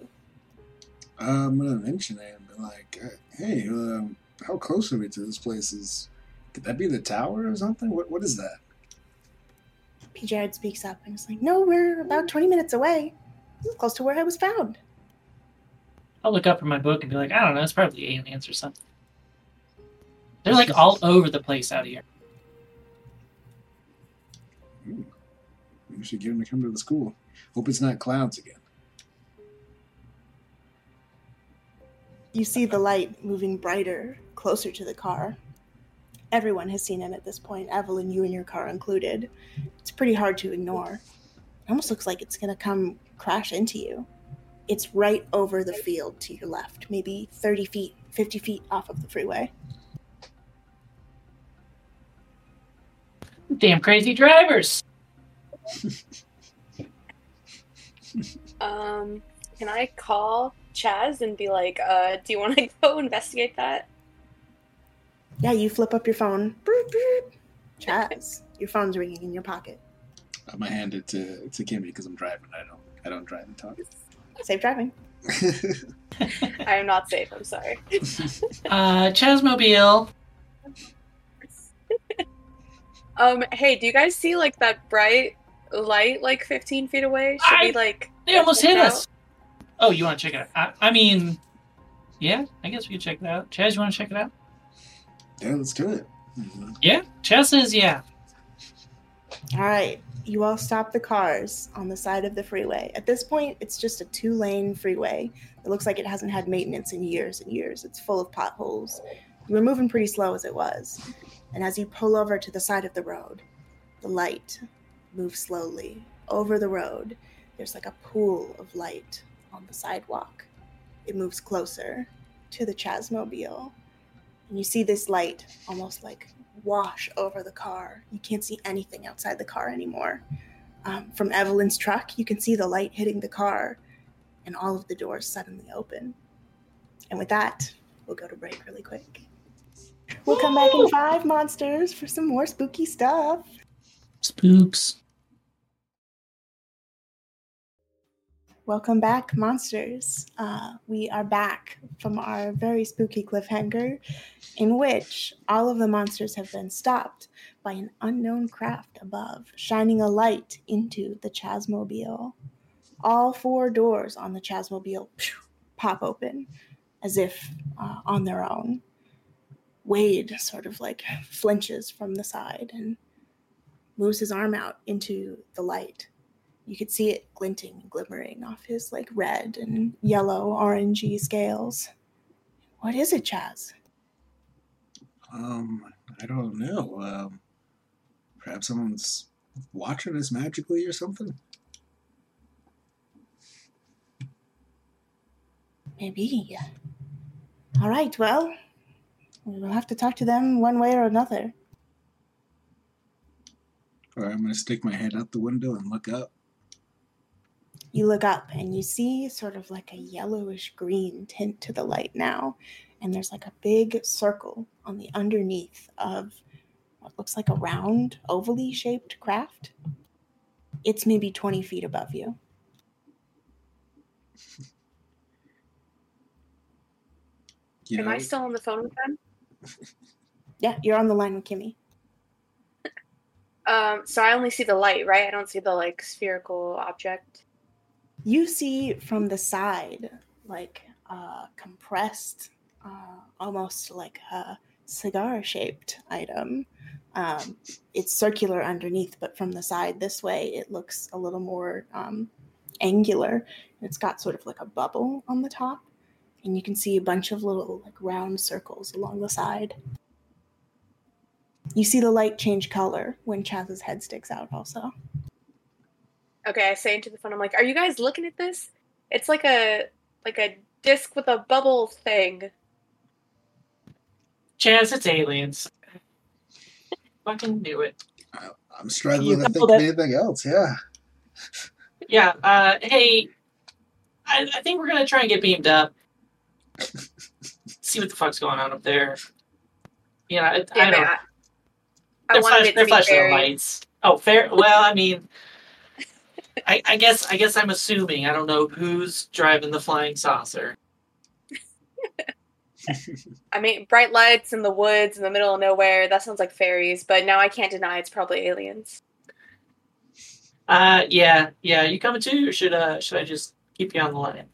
I'm gonna mention it and be like, uh, "Hey, um, how close are we to this place? Is could that be the tower or something? What what is that?" P. Jared speaks up and is like, "No, we're about twenty minutes away. This is close to where I was found." I'll look up in my book and be like, I don't know, it's probably aliens or something. They're like all over the place out here. We should get him to come to the school. Hope it's not clouds again. You see the light moving brighter, closer to the car. Everyone has seen it at this point, Evelyn, you and your car included. It's pretty hard to ignore. It almost looks like it's going to come crash into you. It's right over the field to your left, maybe 30 feet, 50 feet off of the freeway. Damn crazy drivers. Um, can I call Chaz and be like, uh, do you want to go investigate that? Yeah, you flip up your phone. Boop, boop. Chaz, your phone's ringing in your pocket. I'm gonna hand it to to Kimmy because I'm driving. I don't I don't drive and talk. Safe driving. I am not safe. I'm sorry. Uh, Chasmobile. Um, hey, do you guys see like that bright light like 15 feet away? Should we like? They almost hit out? us. Oh, you want to check it out? I, I mean, yeah, I guess we could check it out. Chaz, you want to check it out? yeah, let's do it. Yeah, Chaz says yeah. All right, you all stop the cars on the side of the freeway. At this point, it's just a two lane freeway. It looks like it hasn't had maintenance in years and years. It's full of potholes. You were moving pretty slow as it was. And as you pull over to the side of the road, the light moves slowly over the road. There's like a pool of light on the sidewalk. It moves closer to the Chasmobile. And you see this light almost like wash over the car. You can't see anything outside the car anymore. Um, from Evelyn's truck, you can see the light hitting the car, and all of the doors suddenly open. And with that, we'll go to break really quick. We'll come back in five monsters for some more spooky stuff. Spooks. Welcome back, monsters. Uh, we are back from our very spooky cliffhanger, in which all of the monsters have been stopped by an unknown craft above, shining a light into the Chasmobile. All four doors on the Chasmobile phew, pop open as if uh, on their own. Wade sort of like flinches from the side and moves his arm out into the light you could see it glinting and glimmering off his like red and yellow orangey scales. What is it, Chaz? Um, I don't know. Um, perhaps someone's watching us magically or something. Maybe. All right, well, we'll have to talk to them one way or another. All right, I'm gonna stick my head out the window and look up. You look up and you see sort of like a yellowish green tint to the light now. And there's like a big circle on the underneath of what looks like a round, ovally shaped craft. It's maybe 20 feet above you. You Am know, I still on the phone with them? Yeah, you're on the line with Kimmy. Um, so I only see the light, right? I don't see the like spherical object. You see from the side, like a compressed, uh, almost like a cigar shaped item. Um, it's circular underneath, but from the side this way, it looks a little more um, angular. It's got sort of like a bubble on the top, and you can see a bunch of little like round circles along the side. You see the light change color when Chaz's head sticks out, also. Okay, I say into the phone, I'm like, "Are you guys looking at this? It's like a like a disc with a bubble thing." Chance, it's aliens. Fucking knew it. I, I'm struggling You to think of anything else. Yeah. Yeah, uh, hey, I, I think we're gonna try and get beamed up. See what the fuck's going on up there. Yeah, I, I Damn it, don't. I, I They're, flash, they're flashing the lights. Oh, fair. Well, I mean, I, I guess I guess I'm assuming. I don't know who's driving the flying saucer. I mean, bright lights in the woods in the middle of nowhere. That sounds like fairies, but now I can't deny it's probably aliens. Uh, yeah, yeah. You coming too, or should uh should I just keep you on the line?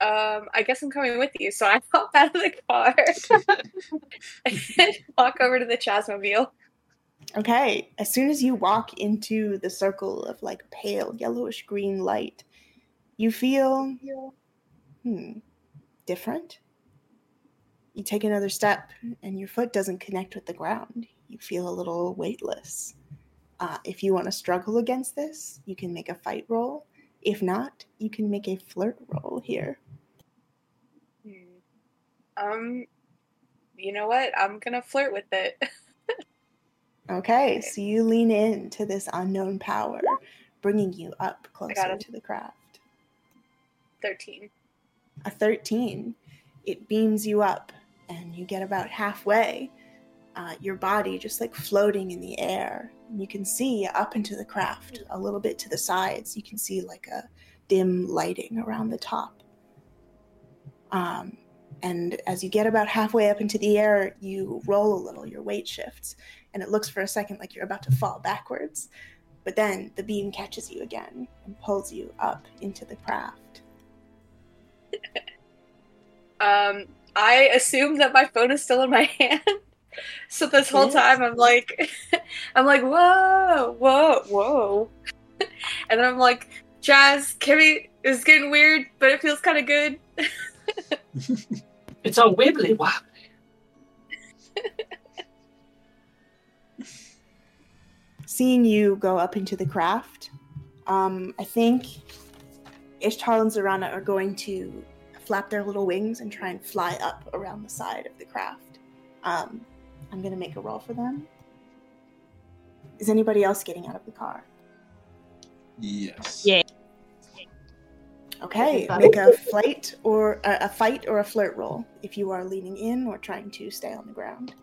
Um, I guess I'm coming with you, so I hop out of the car and walk over to the Chasmobile. Okay, as soon as you walk into the circle of like pale yellowish green light, you feel hmm, different. You take another step and your foot doesn't connect with the ground. You feel a little weightless. Uh, if you want to struggle against this, you can make a fight roll. If not, you can make a flirt roll here. Hmm. Um, you know what? I'm gonna flirt with it. Okay, so you lean into this unknown power, bringing you up closer to the craft. Thirteen. a 13 it beams you up and you get about halfway uh, your body just like floating in the air. You can see up into the craft a little bit to the sides. You can see like a dim lighting around the top. Um, and as you get about halfway up into the air you roll a little your weight shifts and it looks for a second like you're about to fall backwards but then the beam catches you again and pulls you up into the craft Um, I assume that my phone is still in my hand. So this whole Yes. time I'm like, I'm like, whoa, whoa, whoa, and then I'm like, Chaz, Kimmy is getting weird, but it feels kind of good. It's all wibbly wobbly. Seeing you go up into the craft, um, I think Ishtal and Zarana are going to flap their little wings and try and fly up around the side of the craft. Um, I'm going to make a roll for them. Is anybody else getting out of the car? Yes. Yeah. Okay, make a flight or a, a fight or a flirt roll if you are leaning in or trying to stay on the ground.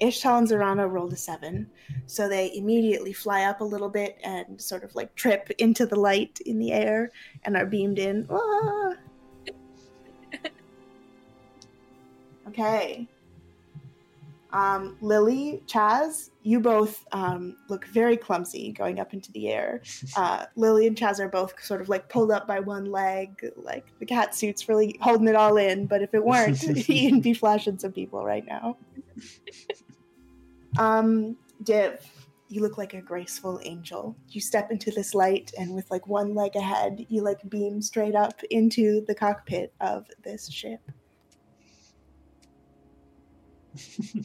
Ishtal and Zarana rolled a seven, so they immediately fly up a little bit and sort of like trip into the light in the air and are beamed in. Ah! Okay. Um, Lily, Chaz, you both um, look very clumsy going up into the air. Uh, Lily and Chaz are both sort of like pulled up by one leg, like the cat suit's really holding it all in. But if it weren't, he'd be flashing some people right now. Um, Div, you look like a graceful angel. You step into this light, and with like one leg ahead, you like beam straight up into the cockpit of this ship.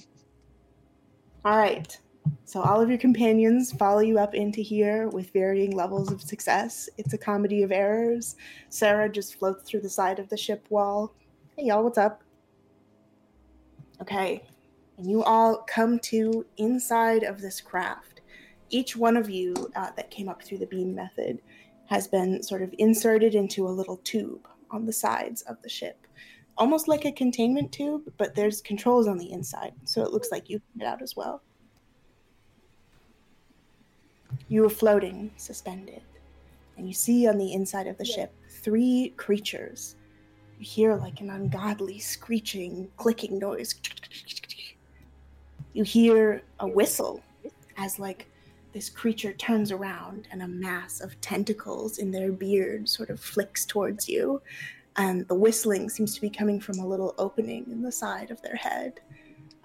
All right. So all of your companions follow you up into here with varying levels of success. It's a comedy of errors. Sarah just floats through the side of the ship wall. Hey y'all, what's up? Okay. And you all come to inside of this craft. Each one of you uh, that came up through the beam method has been sort of inserted into a little tube on the sides of the ship almost like a containment tube, but there's controls on the inside, so it looks like you can get out as well. You are floating, suspended, and you see on the inside of the ship three creatures. You hear like an ungodly screeching, clicking noise. You hear a whistle as like this creature turns around and a mass of tentacles in their beard sort of flicks towards you and the whistling seems to be coming from a little opening in the side of their head.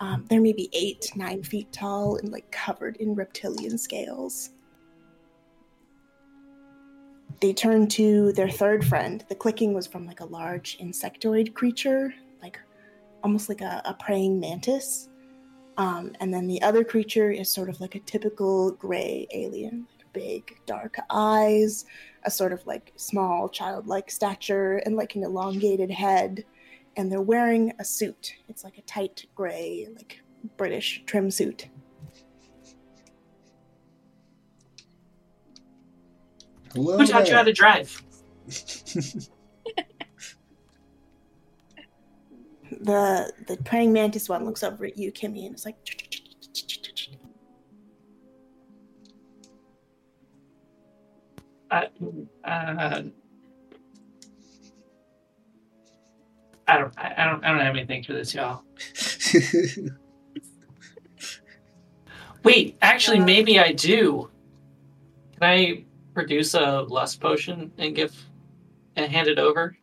Um, they're maybe eight, nine feet tall and like covered in reptilian scales. They turn to their third friend. The clicking was from like a large insectoid creature, like almost like a, a praying mantis. Um, and then the other creature is sort of like a typical gray alien, like big, dark eyes, a sort of like small childlike stature and like an elongated head and they're wearing a suit it's like a tight gray like british trim suit Hello. Who taught you how to drive? the the praying mantis one looks over at you kimmy and it's like Uh, uh, I don't. I I don't. I don't have anything for this, y'all. Wait, actually, maybe I do. Can I produce a lust potion and give and hand it over?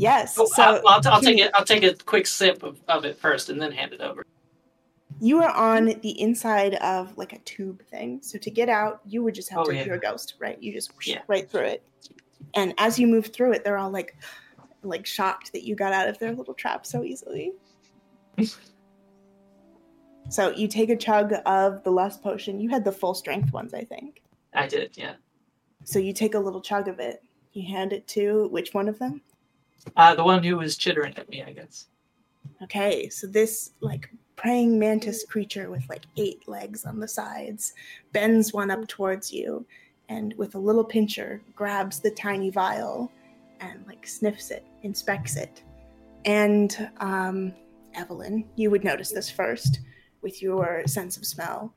Yes Oh, so I'll, I'll, I'll take it. I'll take a quick sip of, of it first, and then hand it over. you are on the inside of like a tube thing so to get out you would just have Oh, to yeah. a ghost right you just whoosh Yeah. right through it and as you move through it they're all like like shocked that you got out of their little trap so easily so you take a chug of the lust potion you had the full strength ones i think I did, yeah. so you take a little chug of it you hand it to which one of them Uh, the one who was chittering at me, I guess. Okay, so this like praying mantis creature with like eight legs on the sides bends one up towards you and with a little pincher grabs the tiny vial and like sniffs it, inspects it. And um Evelyn, you would notice this first with your sense of smell.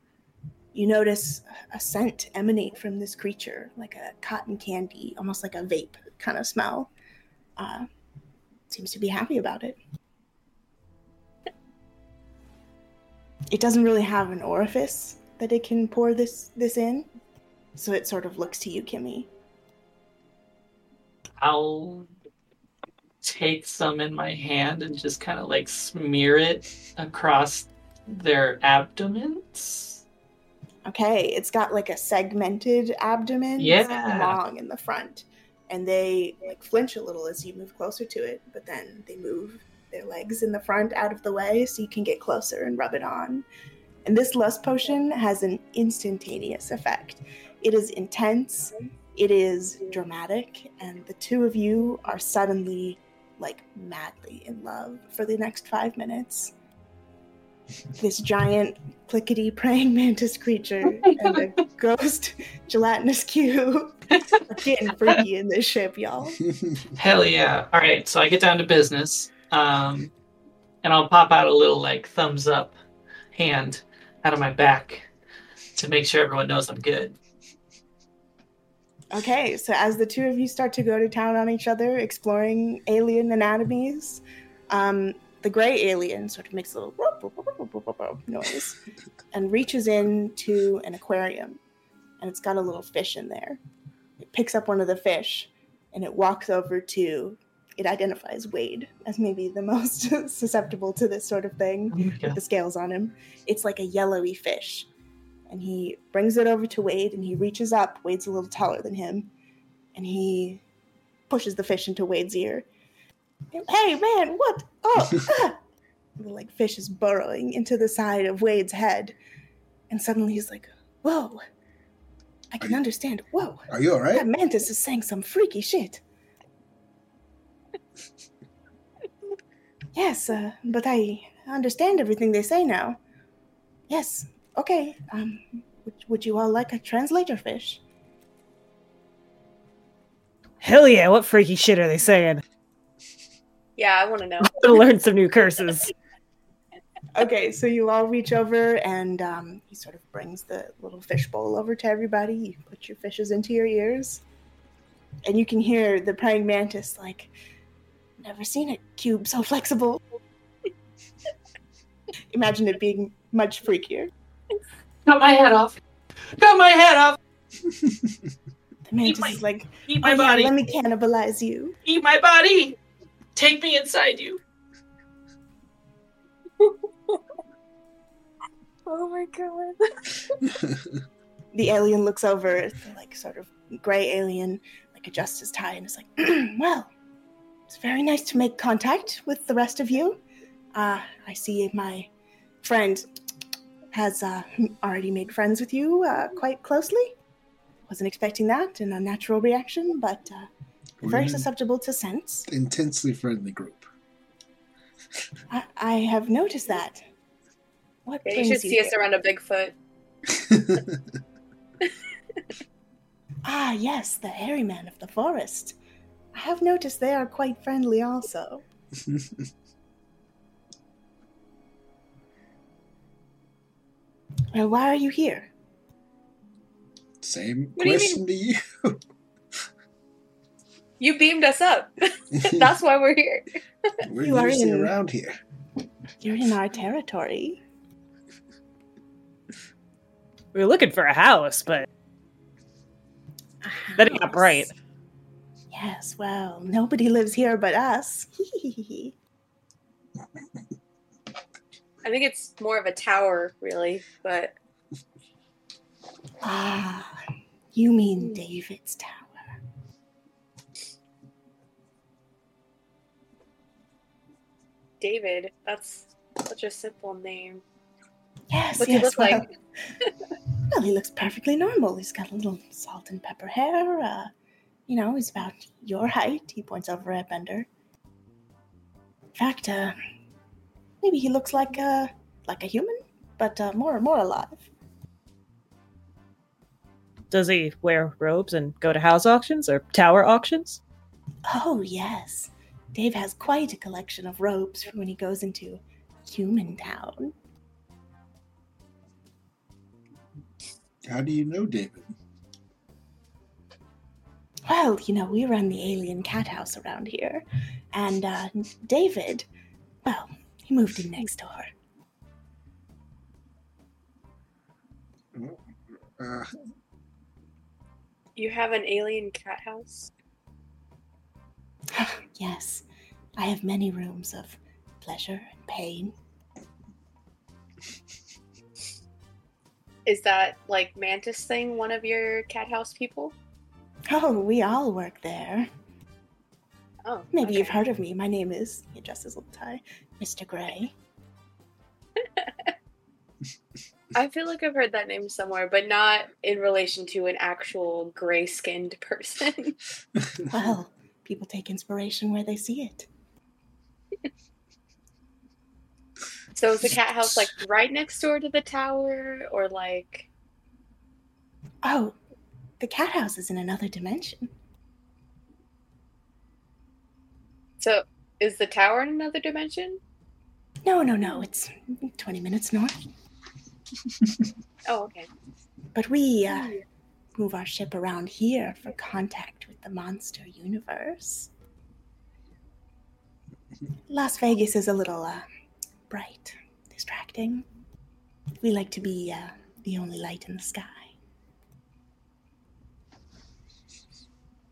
You notice a scent emanate from this creature, like a cotton candy, almost like a vape kind of smell. Uh, seems to be happy about it. it doesn't really have an orifice that it can pour this this in so it sort of looks to you kimmy I'll take some in my hand and just kind of like smear it across their abdomens. okay it's got like a segmented abdomen it's Yeah. long in the front and they like flinch a little as you move closer to it but then they move their legs in the front out of the way so you can get closer and rub it on and this lust potion has an instantaneous effect it is intense it is dramatic and the two of you are suddenly like madly in love for the next five minutes this giant clickety praying mantis creature and a ghost gelatinous cube. We're getting freaky in this ship, y'all. Hell yeah. All right, so I get down to business. Um, and I'll pop out a little like thumbs up hand out of my back to make sure everyone knows I'm good. Okay, so as the two of you start to go to town on each other, exploring alien anatomies, um, the gray alien sort of makes a little whoop, whoop, whoop, whoop, whoop, whoop noise and reaches into an aquarium, and it's got a little fish in there. It picks up one of the fish, and it walks over to. It identifies Wade as maybe the most susceptible to this sort of thing Yeah. with the scales on him. It's like a yellowy fish. And he brings it over to Wade and he reaches up. Wade's a little taller than him. And he pushes the fish into Wade's ear. Hey, man, what? Oh, ah. the like fish is burrowing into the side of Wade's head. And suddenly he's like, whoa. I can understand. Whoa. Are you all right? That mantis is saying some freaky shit. yes, uh, but I understand everything they say now. Yes, okay. Um, would, would you all like a translator fish? Hell yeah, what freaky shit are they saying? Yeah, I want to know. to learn some new curses. Okay, so you all reach over and um, he sort of brings the little fish bowl over to everybody. You put your fishes into your ears, and you can hear the praying mantis like, "Never seen a cube so flexible." Imagine it being much freakier. Cut my head off. Cut my head off. The mantis my- is like, Eat "Oh my yeah, body. let me cannibalize you." Eat my body. Take me inside you. Oh my god. The alien looks over, like sort of gray alien, like adjusts his tie, and is like, "Well, it's very nice to make contact with the rest of you. Uh, I see my friend has uh, already made friends with you uh, quite closely. Wasn't expecting that, and a natural reaction, but uh, very susceptible to sense. intensely friendly group. I, I have noticed that. What Yeah, you brings should see us around a Bigfoot. Ah, yes, the hairy man of the forest. I have noticed they are quite friendly also. Well, why are you here? Same What do you question to you. You beamed us up. That's why we're here. We're You are usually in- around here. You're in our territory. We were looking for a house, but A That ain't house. right. Yes, well, nobody lives here but us. I think it's more of a tower, really, but ah, you mean David's tower. David, that's such a simple name. Yes, What's yes. he look well, like? well, he looks perfectly normal. He's got a little salt and pepper hair. Uh, you know, he's about your height. He points over at Bender. In fact, uh, maybe he looks like a like a human, but uh, more and more alive. does he wear robes and go to house auctions or tower auctions? Oh yes, Dave has quite a collection of robes for when he goes into Human Town. How do you know David? Well, you know, we run the alien cat house around here, and uh, David, well, he moved in next door. Uh, You have an alien cat house? yes, I have many rooms of pleasure and pain. Is that like Mantis thing one of your cat house people? Oh, we all work there. Oh, Maybe you've heard of me. My name is, he adjusts little tie, Mr. Gray. I feel like I've heard that name somewhere, but not in relation to an actual gray skinned person. Well, people take inspiration where they see it. So is the cat house like right next door to the tower, or like? Oh, the cat house is in another dimension. So is the tower in another dimension? No, no, no. It's 20 minutes north. Oh, okay. But we uh, move our ship around here for contact with the monster universe. Las Vegas is a little uh, bright, distracting. We like to be uh, the only light in the sky.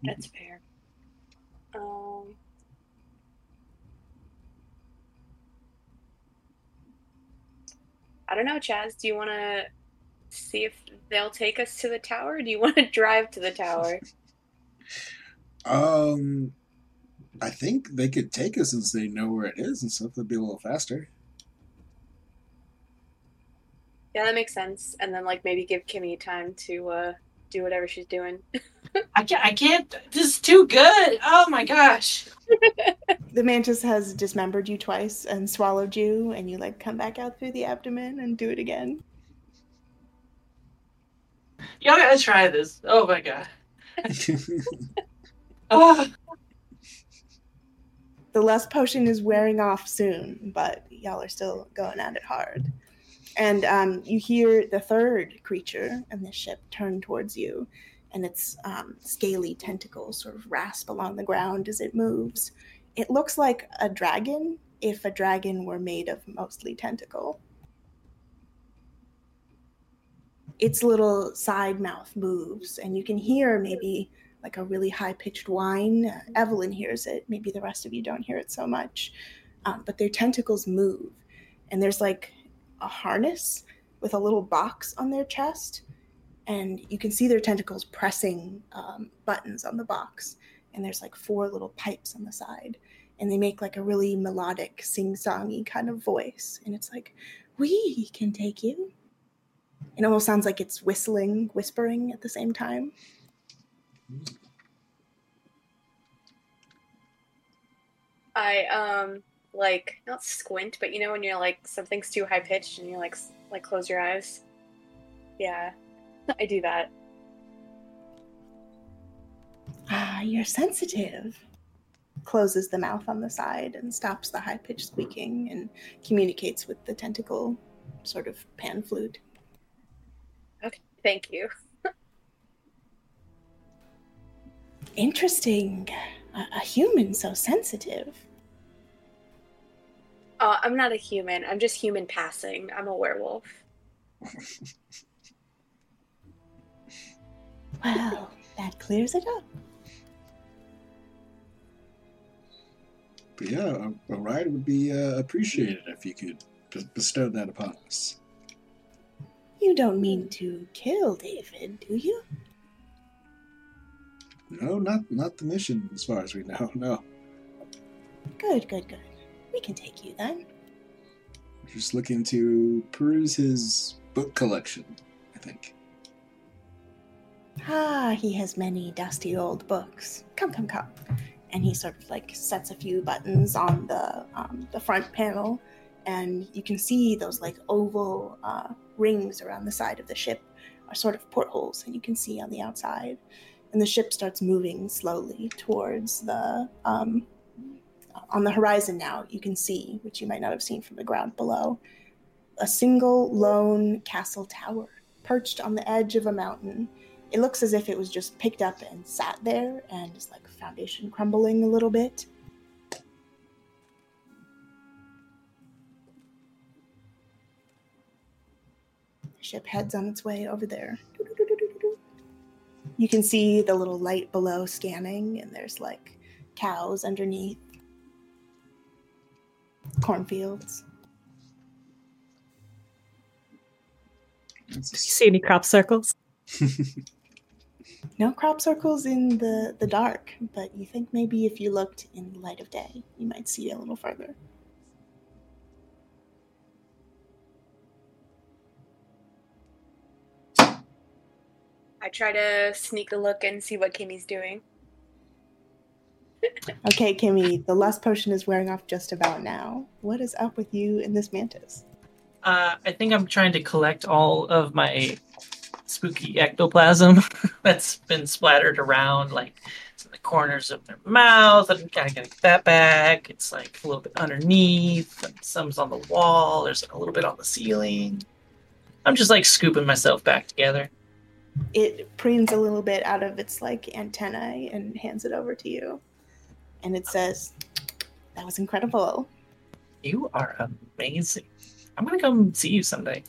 That's fair. Um. I don't know, Chaz. Do you want to see if they'll take us to the tower? Do you want to drive to the tower? Um, I think they could take us since they know where it is and stuff. That'd be a little faster. Yeah, that makes sense. And then, like, maybe give Kimmy time to uh, do whatever she's doing. I can't. I can't. This is too good. Oh my gosh. The mantis has dismembered you twice and swallowed you, and you like come back out through the abdomen and do it again. Y'all gotta try this. Oh my god. Oh, The lust potion is wearing off soon, but y'all are still going at it hard. And um, you hear the third creature in the ship turn towards you, and its um, scaly tentacles sort of rasp along the ground as it moves. It looks like a dragon if a dragon were made of mostly tentacle. Its little side mouth moves, and you can hear maybe like a really high pitched whine. Uh, Evelyn hears it. Maybe the rest of you don't hear it so much. Um, but their tentacles move, and there's like a harness with a little box on their chest, and you can see their tentacles pressing um, buttons on the box. And there's like four little pipes on the side, and they make like a really melodic, sing songy kind of voice. And it's like, We can take you. It almost sounds like it's whistling, whispering at the same time. I um like not squint, but you know when you're like something's too high pitched and you like like close your eyes. Yeah, I do that. Ah, you're sensitive. Closes the mouth on the side and stops the high pitched squeaking and communicates with the tentacle sort of pan flute. Okay, thank you. Interesting. A, a human so sensitive. Uh, I'm not a human. I'm just human passing. I'm a werewolf. Well, that clears it up. But yeah, a, a ride would be uh, appreciated if you could b- bestow that upon us. You don't mean to kill David, do you? No, not not the mission, as far as we know. No, Good, good, good. We can take you then. Just looking to peruse his book collection. I think. Ah, he has many dusty old books. Come, come, come. And he sort of like sets a few buttons on the um, the front panel, and you can see those like oval uh, rings around the side of the ship are sort of portholes, and you can see on the outside. And the ship starts moving slowly towards the um, on the horizon. Now you can see, which you might not have seen from the ground below, a single lone castle tower perched on the edge of a mountain it looks as if it was just picked up and sat there and is like foundation crumbling a little bit. Ship heads on its way over there. You can see the little light below scanning, and there's like cows underneath, cornfields. Do you see any crop circles? No crop circles in the the dark, but you think maybe if you looked in the light of day, you might see a little further. I try to sneak a look and see what Kimmy's doing. Okay, Kimmy, the lust potion is wearing off just about now. What is up with you and this mantis? Uh, I think I'm trying to collect all of my spooky ectoplasm that's been splattered around, like in the corners of their mouth. I'm kind of getting that back. It's like a little bit underneath. Some's on the wall. There's a little bit on the ceiling. I'm just like scooping myself back together. It preens a little bit out of its like antennae and hands it over to you. And it says, That was incredible. You are amazing. I'm gonna come see you someday.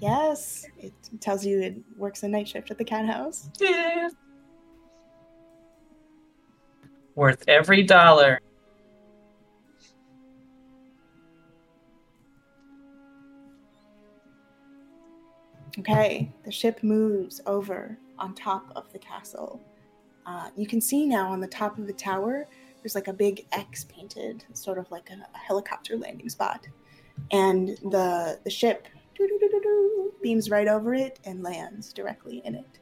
Yes. It tells you it works a night shift at the cat house. Yeah. Worth every dollar. Okay, the ship moves over on top of the castle. Uh, you can see now on the top of the tower, there's like a big X painted, sort of like a, a helicopter landing spot. And the the ship beams right over it and lands directly in it.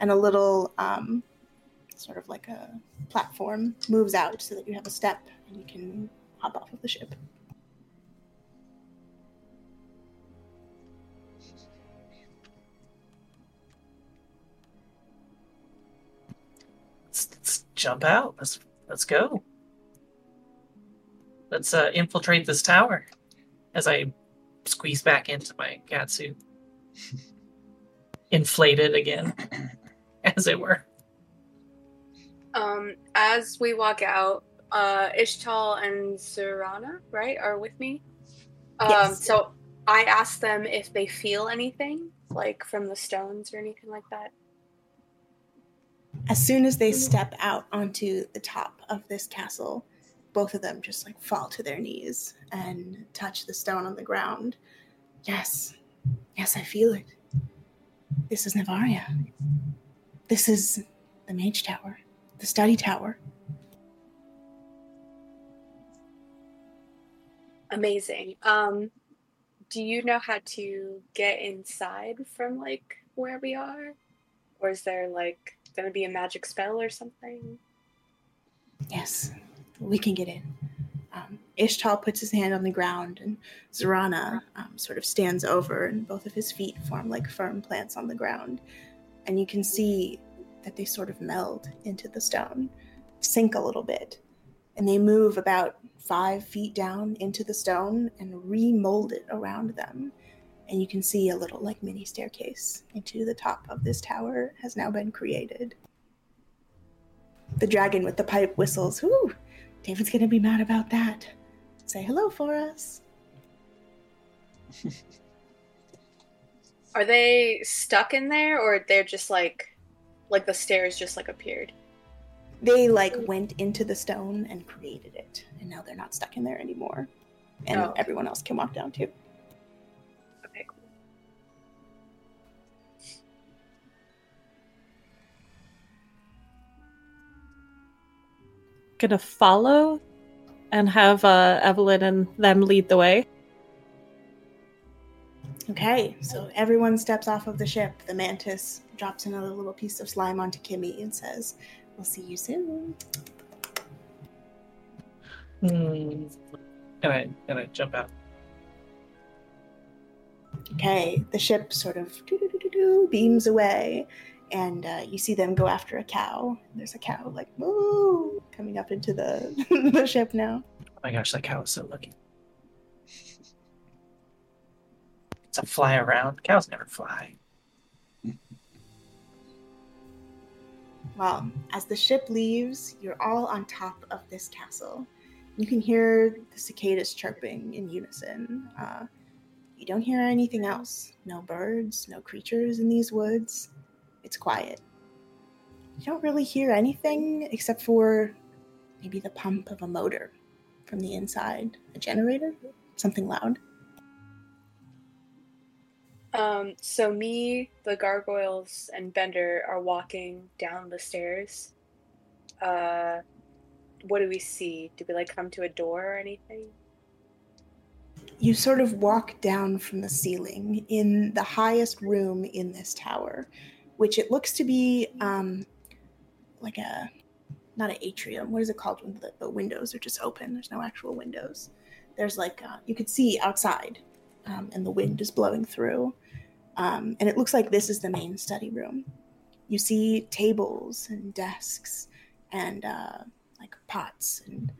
And a little, um, sort of like a platform moves out so that you have a step and you can hop off of the ship. Let's, let's jump out. Let's let's go. Let's uh, infiltrate this tower. As I squeeze back into my cat suit, inflated again, as it were. Um, as we walk out, uh, Ishtal and Zurana, right, are with me. Um, Yes. So I ask them if they feel anything, like from the stones or anything like that. As soon as they step out onto the top of this castle, both of them just like fall to their knees and touch the stone on the ground. Yes, yes, I feel it. This is Navaria. This is the Mage Tower, the Study Tower. Amazing. Um, do you know how to get inside from like where we are, or is there like gonna be a magic spell or something? Yes, we can get in. Um, Ishtal puts his hand on the ground, and Zorana um, sort of stands over, and both of his feet form like firm plants on the ground. And you can see that they sort of meld into the stone, sink a little bit, and they move about five feet down into the stone and remold it around them. And you can see a little like mini staircase into the top of this tower has now been created. The dragon with the pipe whistles. Whoo! David's gonna be mad about that. Say hello for us. Are they stuck in there, or they're just like, like the stairs just like appeared? They like went into the stone and created it, and now they're not stuck in there anymore. And Oh. everyone else can walk down too. Gonna follow and have uh, Evelyn and them lead the way. Okay, so everyone steps off of the ship. The mantis drops another little piece of slime onto Kimmy and says, We'll see you soon. Hmm. And I and I jump out. Okay, the ship sort of beams away, and uh, you see them go after a cow. There's a cow like moo coming up into the the ship now. Oh my gosh, that cow is so lucky. It's a fly around. Cows never fly. Well, as the ship leaves, you're all on top of this castle. You can hear the cicadas chirping in unison. Uh, you don't hear anything else. No birds, no creatures in these woods. It's quiet. You don't really hear anything except for maybe the pump of a motor from the inside. A generator? Something loud. Um, so me, the gargoyles, and Bender are walking down the stairs. Uh, what do we see? Do we like come to a door or anything? you sort of walk down from the ceiling in the highest room in this tower, which it looks to be um, like a not an atrium. What is it called when the, the windows are just open? There's no actual windows. There's like uh, you could see outside, um, and the wind is blowing through. Um, and it looks like this is the main study room. You see tables and desks and uh, like pots and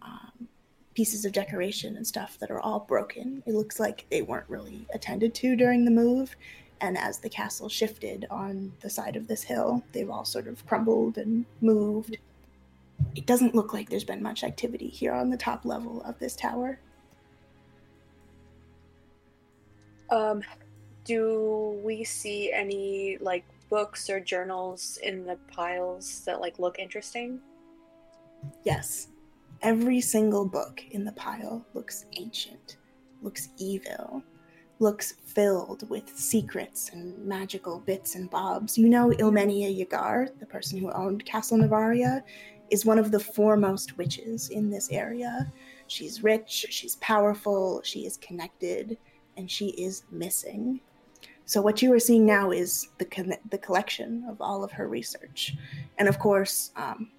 um, pieces of decoration and stuff that are all broken. It looks like they weren't really attended to during the move. And as the castle shifted on the side of this hill, they've all sort of crumbled and moved. It doesn't look like there's been much activity here on the top level of this tower. Um, do we see any like books or journals in the piles that like look interesting? Yes. Every single book in the pile looks ancient, looks evil, looks filled with secrets and magical bits and bobs. You know, Ilmeinye Yagar, the person who owned Castle Navaria, is one of the foremost witches in this area. She's rich, she's powerful, she is connected, and she is missing. So what you are seeing now is the con- the collection of all of her research, and of course, um,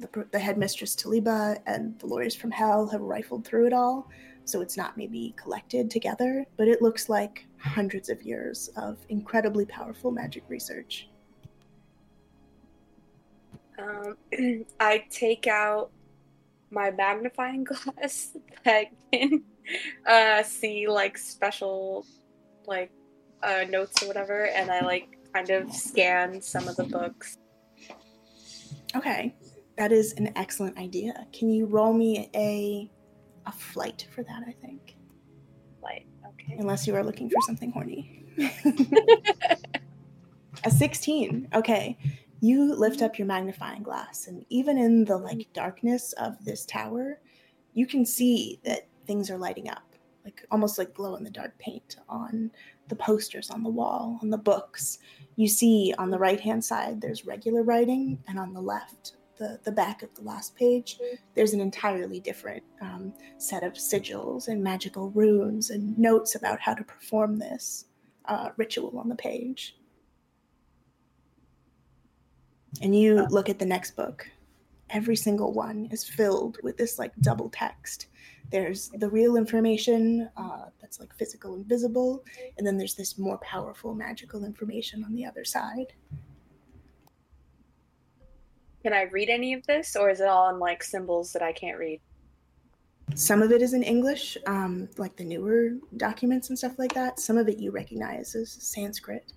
the, the headmistress Taliba and the lawyers from Hell have rifled through it all. So it's not maybe collected together, but it looks like hundreds of years of incredibly powerful magic research. Um, I take out my magnifying glass that can uh, see like special like uh, notes or whatever, and I like kind of scan some of the books. Okay, that is an excellent idea. Can you roll me a a flight for that? I think, Like, okay. unless you are looking for something horny. a sixteen. Okay, you lift up your magnifying glass, and even in the like mm-hmm. darkness of this tower, you can see that things are lighting up, like almost like glow in the dark paint on the posters on the wall, on the books. You see on the right hand side, there's regular writing, and on the left, the, the back of the last page, there's an entirely different um, set of sigils and magical runes and notes about how to perform this uh, ritual on the page. And you look at the next book. Every single one is filled with this like double text. There's the real information uh, that's like physical and visible, and then there's this more powerful magical information on the other side. Can I read any of this, or is it all in like symbols that I can't read? Some of it is in English, um, like the newer documents and stuff like that. Some of it you recognize as Sanskrit,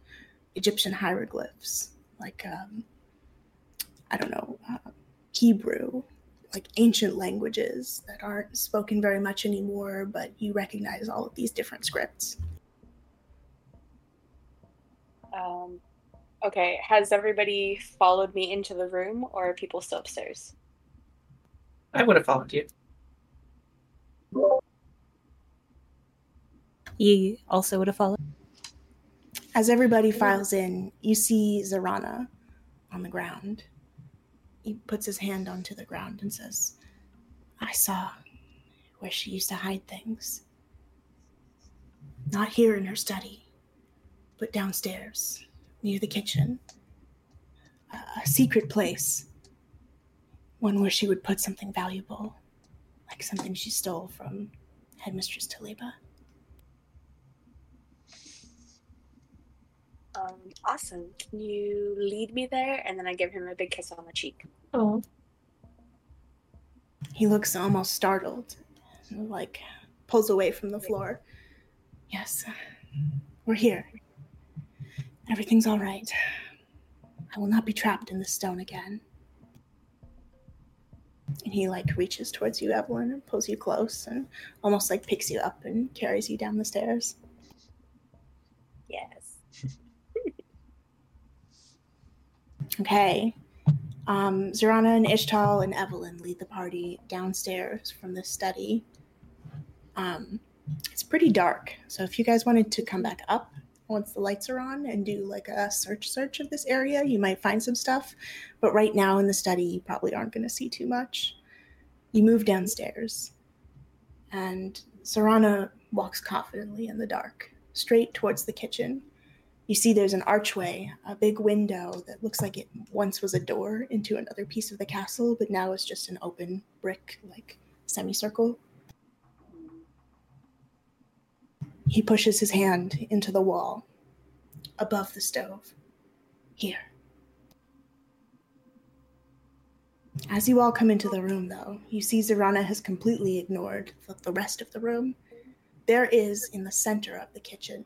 Egyptian hieroglyphs, like um, I don't know, uh, Hebrew, like ancient languages that aren't spoken very much anymore, but you recognize all of these different scripts. Um, okay, has everybody followed me into the room, or are people still upstairs? I would have followed you. You also would have followed. As everybody files in, you see Zarana on the ground. He puts his hand onto the ground and says, I saw where she used to hide things. Not here in her study, but downstairs, near the kitchen. A, a secret place. One where she would put something valuable, like something she stole from Headmistress Taliba. Um, awesome. Can you lead me there? And then I give him a big kiss on the cheek. Oh, He looks almost startled, and, like pulls away from the floor. Yes, we're here. Everything's all right. I will not be trapped in this stone again. And he like reaches towards you, Evelyn, and pulls you close, and almost like picks you up and carries you down the stairs. Yes. Okay. Um, Zorana and Ishtal and Evelyn lead the party downstairs from the study. Um, it's pretty dark, so if you guys wanted to come back up once the lights are on and do like a search search of this area, you might find some stuff. But right now in the study, you probably aren't going to see too much. You move downstairs, and Zorana walks confidently in the dark, straight towards the kitchen. You see there's an archway, a big window that looks like it once was a door into another piece of the castle, but now is just an open brick, like semicircle. He pushes his hand into the wall above the stove. Here. As you all come into the room, though, you see Zorana has completely ignored the, the rest of the room. There is, in the center of the kitchen,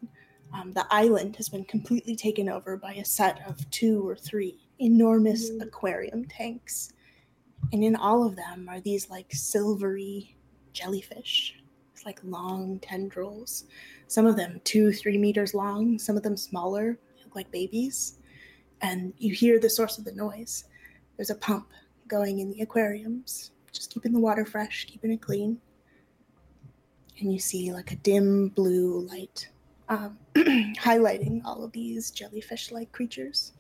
um, the island has been completely taken over by a set of two or three enormous aquarium tanks. And in all of them are these like silvery jellyfish. It's like long tendrils. Some of them two, three meters long, some of them smaller, look like babies. And you hear the source of the noise. There's a pump going in the aquariums, just keeping the water fresh, keeping it clean. And you see like a dim blue light um, highlighting all of these jellyfish like creatures.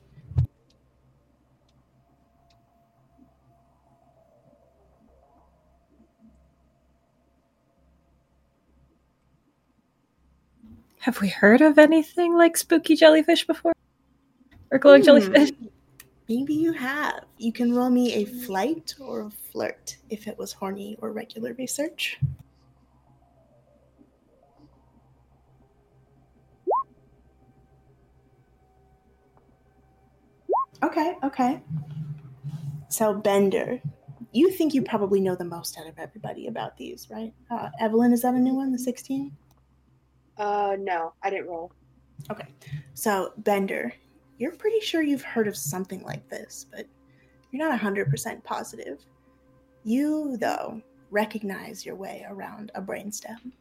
Have we heard of anything like spooky jellyfish before? Or glowing Hmm. jellyfish? Maybe you have. You can roll me a flight or a flirt if it was horny or regular research. Okay, okay. So, Bender, you think you probably know the most out of everybody about these, right? Uh, Evelyn, is that a new one, the 16? Uh, no, I didn't roll. Okay. So, Bender, you're pretty sure you've heard of something like this, but you're not 100% positive. You, though, recognize your way around a brainstem.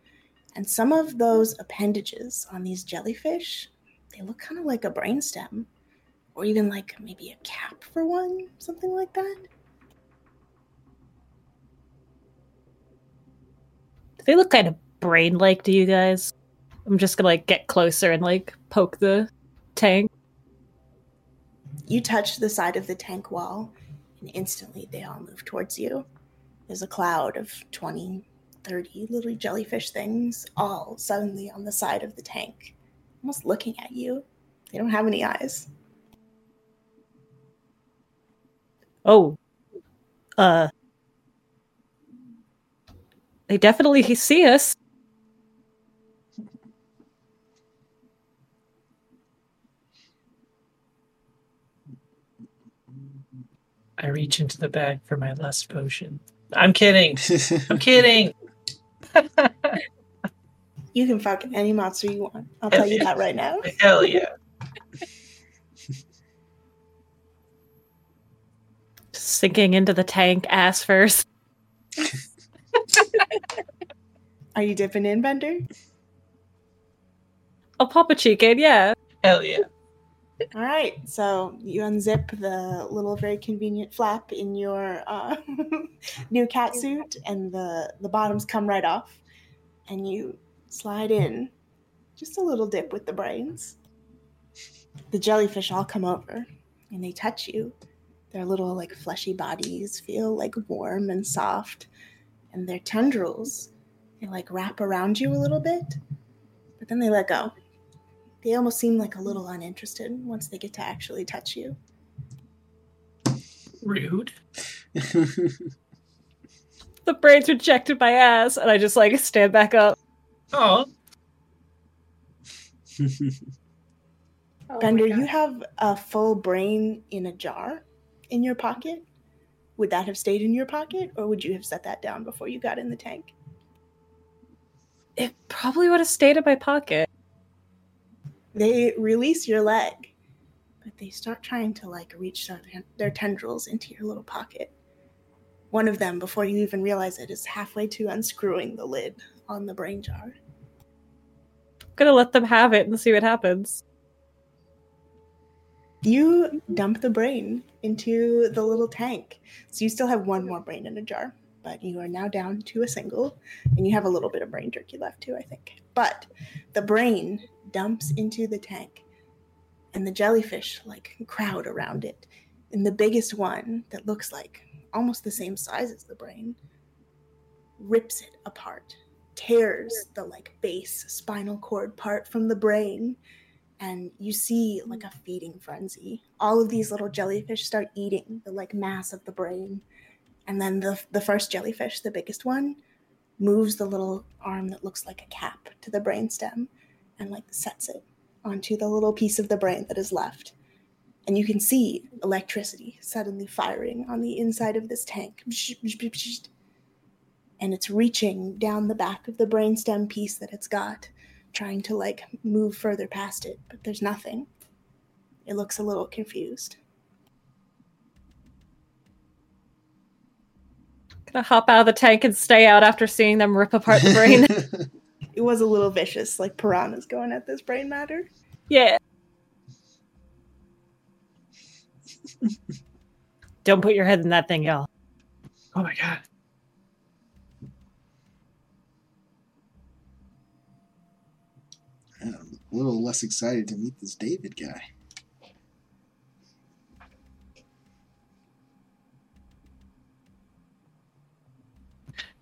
And some of those appendages on these jellyfish, they look kind of like a brainstem. Or even like maybe a cap for one, something like that. Do they look kind of brain like to you guys? I'm just gonna like get closer and like poke the tank. You touch the side of the tank wall, and instantly they all move towards you. There's a cloud of 20, 30 little jellyfish things, all suddenly on the side of the tank, almost looking at you. They don't have any eyes. Oh. Uh. They definitely see us. I reach into the bag for my last potion. I'm kidding. I'm kidding. You can fuck any monster you want. I'll tell you that right now. Hell yeah. Sinking into the tank ass first. Are you dipping in, Bender? I'll pop a cheek in, yeah. Hell yeah. All right, so you unzip the little very convenient flap in your uh, new cat suit, and the the bottoms come right off, and you slide in, just a little dip with the brains. The jellyfish all come over, and they touch you. Their little like fleshy bodies feel like warm and soft, and their tendrils they like wrap around you a little bit, but then they let go. They almost seem like a little uninterested once they get to actually touch you. Rude. The brains rejected my ass, and I just like stand back up. Oh, Oh Bender, God. you have a full brain in a jar in your pocket. Would that have stayed in your pocket, or would you have set that down before you got in the tank? It probably would have stayed in my pocket. They release your leg, but they start trying to like reach their, tendrils into your little pocket. One of them, before you even realize it, is halfway to unscrewing the lid on the brain jar. I'm gonna let them have it and see what happens. You dump the brain into the little tank. So you still have one more brain in a jar, but you are now down to a single, and you have a little bit of brain jerky left too, I think. But the brain dumps into the tank, and the jellyfish like crowd around it. And the biggest one that looks like almost the same size as the brain rips it apart, tears the like base spinal cord part from the brain, and you see like a feeding frenzy. All of these little jellyfish start eating the like mass of the brain, and then the the first jellyfish, the biggest one, moves the little arm that looks like a cap to the brainstem, and like sets it onto the little piece of the brain that is left. And you can see electricity suddenly firing on the inside of this tank. And it's reaching down the back of the brainstem piece that it's got trying to like move further past it, but there's nothing. It looks a little confused. Gonna hop out of the tank and stay out after seeing them rip apart the brain. It was a little vicious, like piranhas going at this brain matter. yeah. Don't put your head in that thing, y'all. Oh my god. I'm a little less excited to meet this David guy.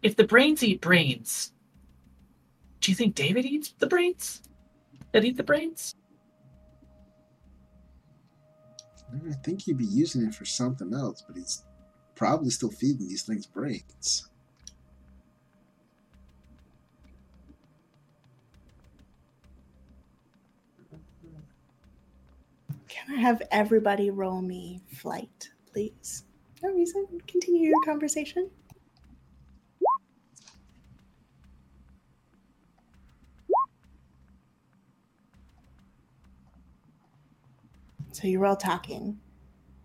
If the brains eat brains, do you think David eats the brains? That eat the brains? I think he'd be using it for something else, but he's probably still feeding these things brains. Can I have everybody roll me flight, please? No reason. Continue your conversation. So you're all talking.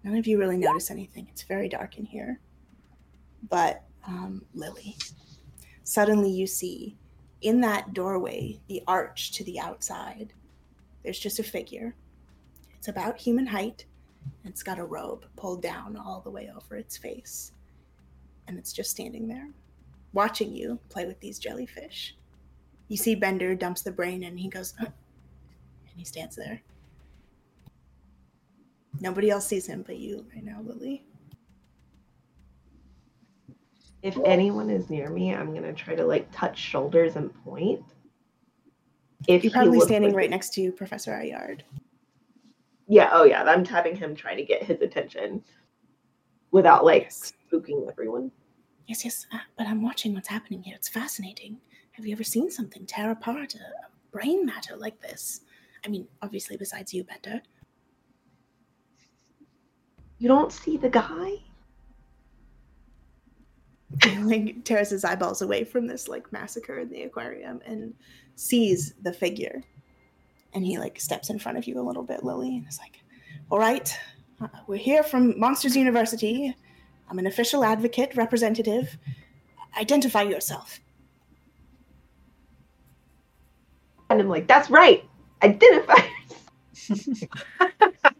None of you really notice anything. It's very dark in here. But um, Lily, suddenly you see in that doorway, the arch to the outside, there's just a figure. It's about human height. and It's got a robe pulled down all the way over its face. And it's just standing there, watching you play with these jellyfish. You see Bender dumps the brain and he goes, and he stands there. Nobody else sees him but you right now, Lily. If anyone is near me, I'm gonna try to like touch shoulders and point. If You're probably standing like- right next to Professor Ayard. Yeah, oh yeah, I'm tapping him trying to get his attention without like Yes. spooking everyone. Yes, yes, uh, but I'm watching what's happening here. It's fascinating. Have you ever seen something tear apart a, a brain matter like this? I mean, obviously, besides you, Bender. You don't see the guy? like tears his eyeballs away from this like massacre in the aquarium and sees the figure. And he like steps in front of you a little bit, Lily, and is like, "All right, uh, we're here from Monsters University. I'm an official advocate representative. Identify yourself." And I'm like, that's right. Identify.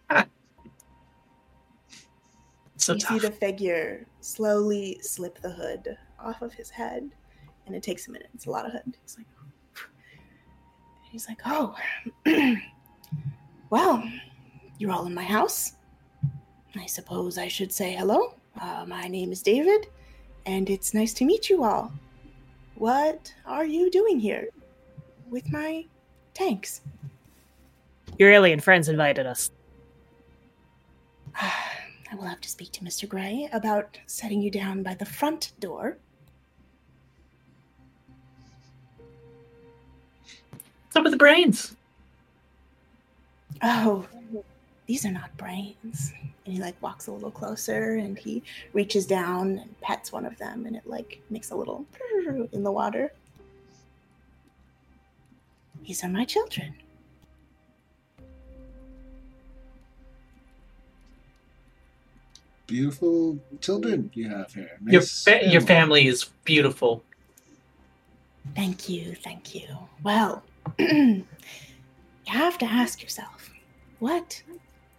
So you tough. see the figure slowly slip the hood off of his head, and it takes a minute. It's a lot of hood. He's like, he's like, oh, well, you're all in my house. I suppose I should say hello. Uh, my name is David, and it's nice to meet you all. What are you doing here with my tanks? Your alien friends invited us. I will have to speak to Mr. Gray about setting you down by the front door. What's up with the brains? Oh, these are not brains. And he like walks a little closer and he reaches down and pets one of them and it like makes a little in the water. These are my children. Beautiful children you have here. Your Nice fa- your family is beautiful. Thank you, thank you. Well, you have to ask yourself what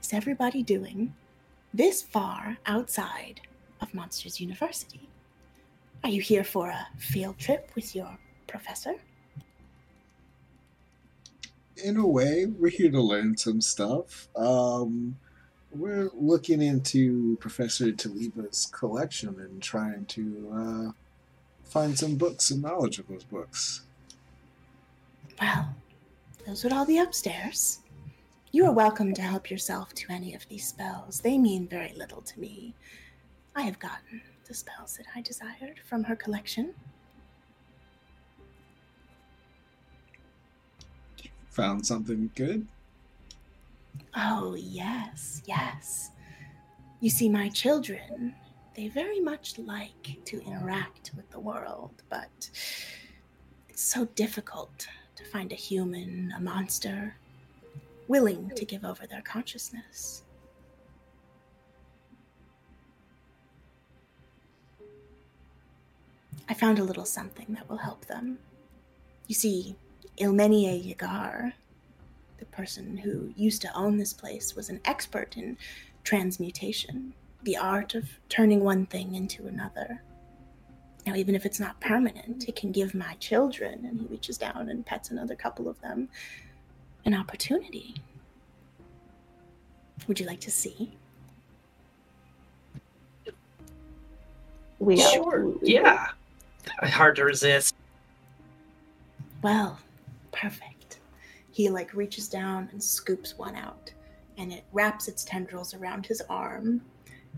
is everybody doing this far outside of Monsters University? Are you here for a field trip with your professor? in a way, we're here to learn some stuff. Um, we're looking into Professor Taliba's collection and trying to uh, find some books and knowledge of those books. Well, those would all be upstairs. You are welcome to help yourself to any of these spells. They mean very little to me. I have gotten the spells that I desired from her collection. Found something good? Oh, yes, yes. You see, my children, they very much like to interact with the world, but it's so difficult to find a human, a monster, willing to give over their consciousness. I found a little something that will help them. You see, Ilmeinye Yagar, person who used to own this place, was an expert in transmutation, the art of turning one thing into another. Now, even if it's not permanent, it can give my children, and he reaches down and pets another couple of them, an opportunity. Would you like to see? We Sure. absolutely Yeah. Hard to resist. Well, perfect. He like reaches down and scoops one out, and it wraps its tendrils around his arm.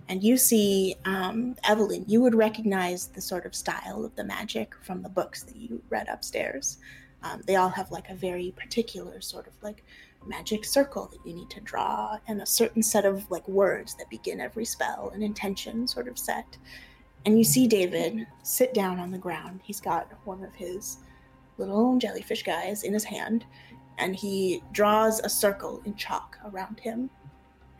And you see, um, Evelyn, you would recognize the sort of style of the magic from the books that you read upstairs. Um, they all have like a very particular sort of like magic circle that you need to draw, and a certain set of like words that begin every spell, and intention sort of set. And you see David sit down on the ground. He's got one of his little jellyfish guys in his hand, and he draws a circle in chalk around him.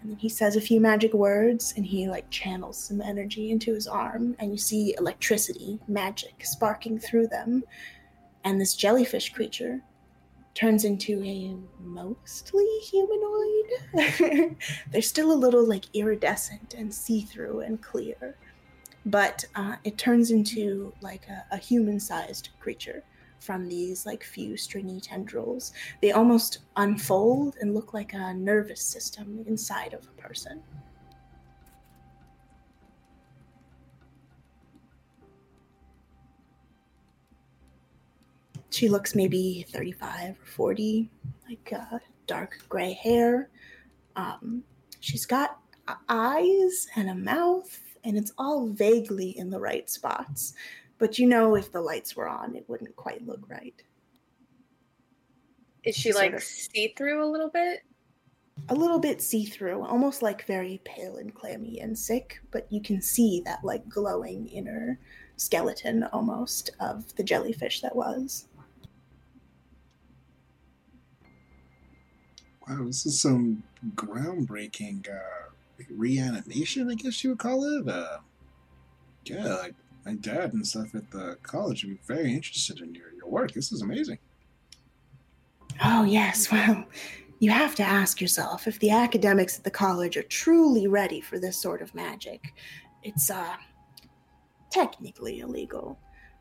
And then he says a few magic words, and he like channels some energy into his arm, and you see electricity, magic sparking through them. And this jellyfish creature turns into a mostly humanoid. They're still a little like iridescent and see through and clear, but uh, it turns into like a, a human sized creature from these like few stringy tendrils. They almost unfold and look like a nervous system inside of a person. She looks maybe 35 or 40, like uh, dark gray hair. Um, she's got eyes and a mouth, and it's all vaguely in the right spots. But you know, if the lights were on, it wouldn't quite look right. Is she Sort like of. see through a little bit? A little bit see through, almost like very pale and clammy and sick, but you can see that like glowing inner skeleton almost of the jellyfish that was. Wow, this is some groundbreaking uh, reanimation, I guess you would call it. Uh, yeah, like my dad and stuff at the college would be very interested in your, your work. This is amazing. Oh, yes. Well, you have to ask yourself if the academics at the college are truly ready for this sort of magic. It's uh technically illegal.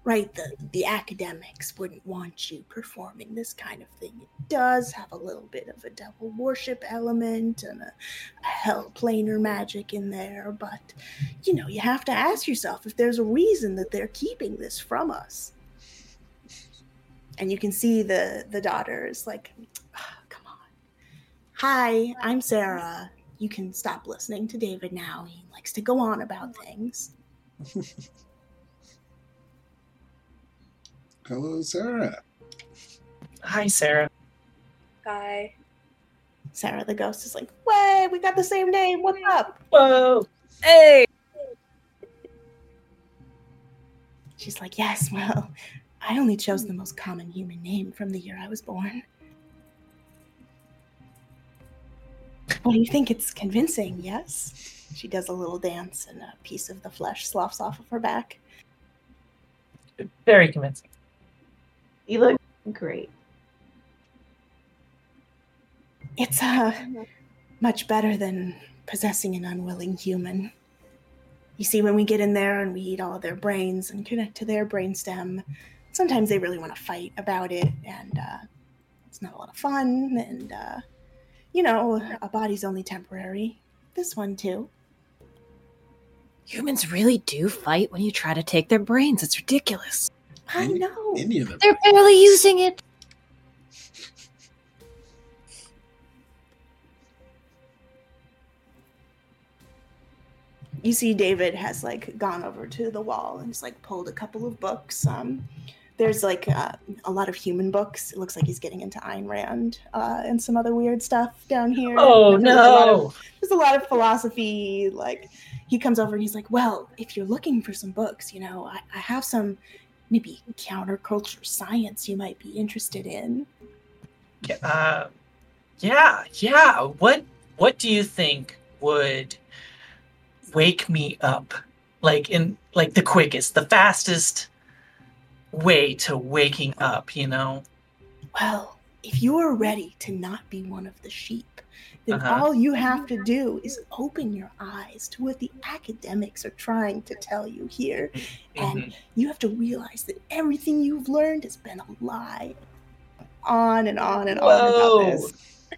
Right, the the academics wouldn't want you performing this kind of thing. It does have a little bit of a devil worship element and a, a hell planar magic in there, but you know, you have to ask yourself if there's a reason that they're keeping this from us. And you can see the the daughter is like, "Ah, come on. Hi, I'm Sarah. You can stop listening to David now. He likes to go on about things. Hello, Sarah. Hi, Sarah. Hi. Sarah the ghost is like, Way, we got the same name. What's up? Whoa. Hey! She's like, Yes, well, I only chose the most common human name from the year I was born. Well, you think it's convincing, yes? She does a little dance and a piece of the flesh sloughs off of her back. Very convincing. You look great. It's uh much better than possessing an unwilling human. You see, when we get in there and we eat all of their brains and connect to their brainstem, sometimes they really want to fight about it, and uh, it's not a lot of fun. And uh, you know, a body's only temporary. This one too. Humans really do fight when you try to take their brains. It's ridiculous. I any, know. Any of them. They're barely using it. You see, David has like gone over to the wall and he's like pulled a couple of books. Um, there's like uh, a lot of human books. It looks like he's getting into Ayn Rand uh, and some other weird stuff down here. Oh there's no! A of, there's a lot of philosophy. Like he comes over and he's like, "Well, if you're looking for some books, you know, I, I have some maybe counterculture science you might be interested in." Uh, yeah, yeah. What What do you think would wake me up? Like in like the quickest, the fastest way to waking up. You know? Well, if you are ready to not be one of the sheep, then Uh-huh. all you have to do is open your eyes to what the academics are trying to tell you here. And Mhm. you have to realize that everything you've learned has been a lie. On and on and on Whoa. about this.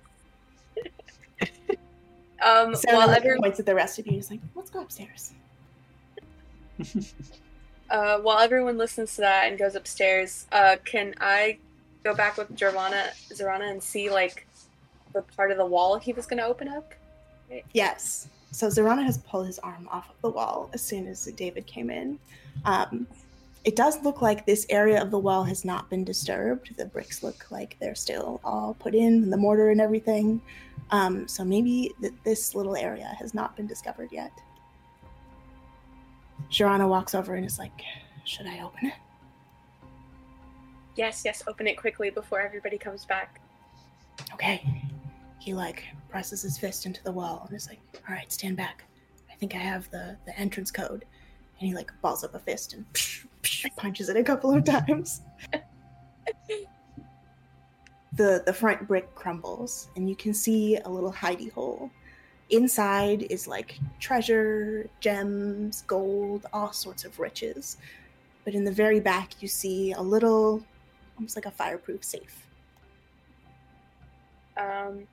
Um, while like, everyone points at the rest of you and is like, let's go upstairs. uh, while everyone listens to that and goes upstairs, uh, can I go back with Jarvana, Zarana and see like the part of the wall he was gonna open up? Yes. So Zarana has pulled his arm off of the wall as soon as David came in. Um, it does look like this area of the wall has not been disturbed. The bricks look like they're still all put in, the mortar and everything. Um, so maybe th- this little area has not been discovered yet. Sharana walks over and is like, Should I open it? Yes, yes, open it quickly before everybody comes back. Okay. He like presses his fist into the wall and is like, "All right, stand back. I think I have the the entrance code." And he like balls up a fist and punches it a couple of times. the the front brick crumbles and you can see a little hidey hole. Inside is like treasure, gems, gold, all sorts of riches. But in the very back you see a little almost like a fireproof safe. Um,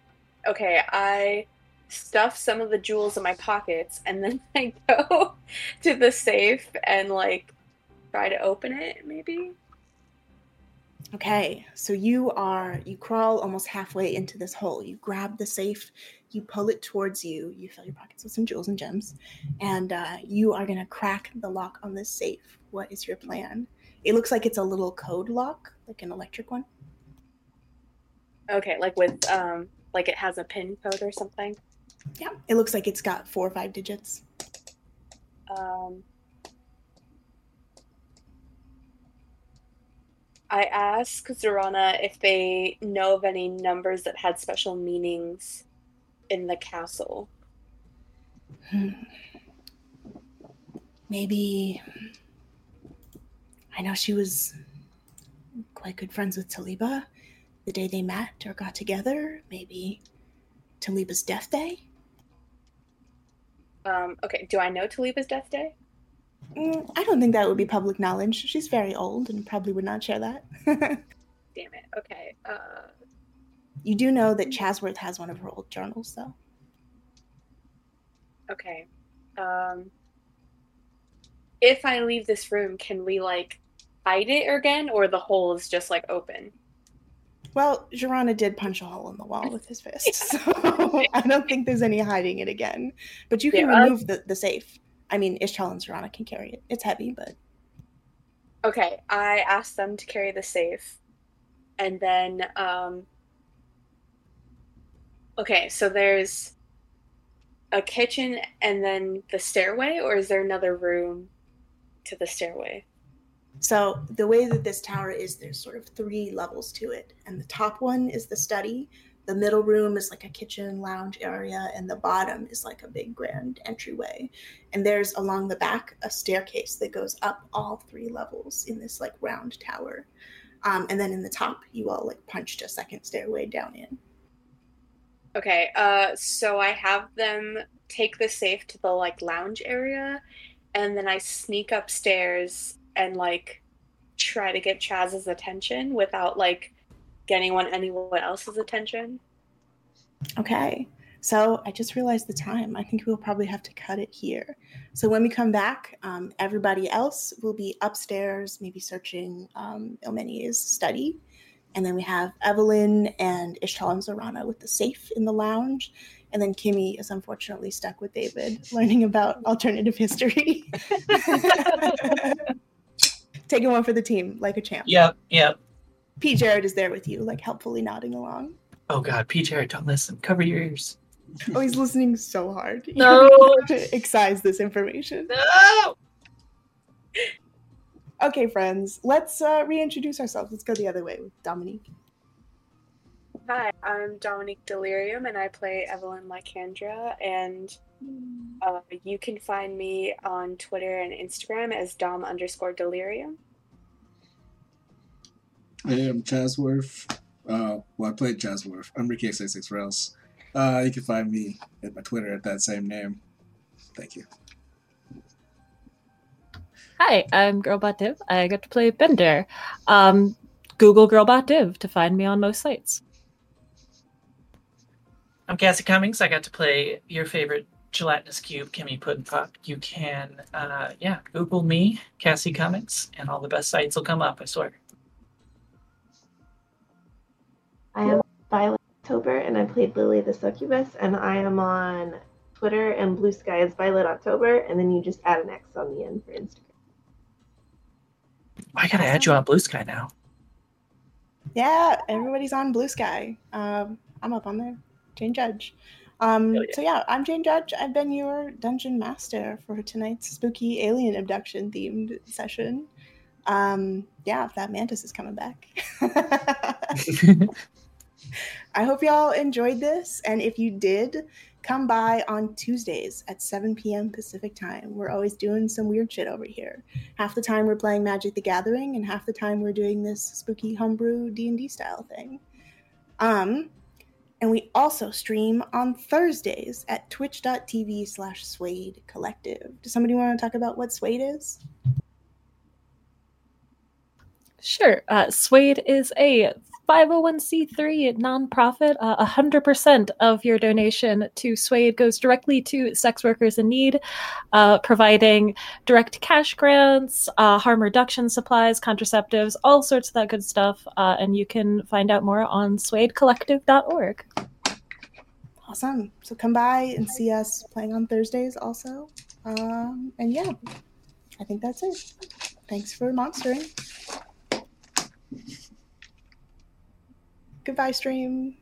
okay, I stuff some of the jewels in my pockets and then I go to the safe and like try to open it, maybe. Okay, so you are you crawl almost halfway into this hole. You grab the safe, you pull it towards you. You fill your pockets with some jewels and gems, and uh, you are gonna crack the lock on this safe. What is your plan? It looks like it's a little code lock, like an electric one. Okay, like with um, like it has a pin code or something. Yeah, it looks like it's got four or five digits. Um, I ask Zorana if they know of any numbers that had special meanings in the castle. Hmm. Maybe I know she was quite good friends with Taliba the day they met or got together. Maybe Taliba's death day. Um, okay, do I know Taliba's death day? Mm, I don't think that would be public knowledge. She's very old and probably would not share that. Damn it. Okay. Uh, you do know that Chasworth has one of her old journals, though. okay. Um, if I leave this room, can we like hide it again, or the hole is just like open? Well, Girana did punch a hole in the wall with his fist, so I don't think there's any hiding it again. But you can Yeah, remove the, the safe. I mean, Ishtal and Girana can carry it. It's heavy, but Okay, I asked them to carry the safe. And then um Okay, so there's a kitchen and then the stairway or is there another room to the stairway? So the way that this tower is, there's sort of three levels to it, and the top one is the study. The middle room is like a kitchen lounge area, and the bottom is like a big grand entryway. And there's along the back a staircase that goes up all three levels in this like round tower. Um, and then in the top, you all like punched a second stairway down in. Okay, uh so I have them take the safe to the like lounge area and then I sneak upstairs and like try to get Chaz's attention without like getting one anyone else's attention. Okay. So I just realized the time. I think we'll probably have to cut it here. So when we come back, um, everybody else will be upstairs, maybe searching um, Ilmeinye's study. And then we have Evelyn and Ishtal and Zorana with the safe in the lounge. And then Kimmy is unfortunately stuck with David, learning about alternative history. Taking one for the team, like a champ. Yep, yep. P. Jared is there with you, like helpfully nodding along. Oh God, P. Jared, don't listen. Cover your ears. Oh, he's listening so hard. No. You have to excise this information. No. Okay, friends, let's uh, reintroduce ourselves. Let's go the other way with Dominique. Hi, I'm Dominique Delerium, and I play Evelyn Lycandra. And uh, you can find me on Twitter and Instagram as Dom underscore Delerium. I am Chasworth. Uh, well, I played Chasworth. I'm Ricky X86 Rails. Uh, you can find me at my Twitter at that same name. Thank you. Hi, I'm Girlbot Div. I get to play Bender. Um, Google Girlbot Div to find me on most sites. I'm Cassie Cummings. I got to play your favorite gelatinous cube, Kimmy Puddin Pop. You can, uh, yeah, Google me, Cassie Cummings, and all the best sites will come up. I swear. I am Violet October, and I played Lily the Succubus, and I am on Twitter and Blue Sky as Violet October, and then you just add an X on the end for Instagram. I gotta add you on Blue Sky now. Yeah, everybody's on Blue Sky. Um, I'm up on there. Jane Judge. Um, yeah. So yeah, I'm Jane Judge. I've been your dungeon master for tonight's spooky alien abduction themed session. Um, yeah, that mantis is coming back. I hope y'all enjoyed this, and if you did, come by on Tuesdays at 7 p.m. Pacific time. We're always doing some weird shit over here. Half the time we're playing Magic the Gathering, and half the time we're doing this spooky homebrew D&D style thing. Um, and we also stream on Thursdays at twitch.tv slash Suede Collective. Does somebody want to talk about what Suede is? Sure. Uh, Suede is a 501c3 nonprofit. Uh, 100% of your donation to Suede goes directly to sex workers in need, uh, providing direct cash grants, uh, harm reduction supplies, contraceptives, all sorts of that good stuff. Uh, and you can find out more on suedecollective.org. Awesome. So come by and see us playing on Thursdays also. Um, and yeah, I think that's it. Thanks for monstering. Goodbye, stream.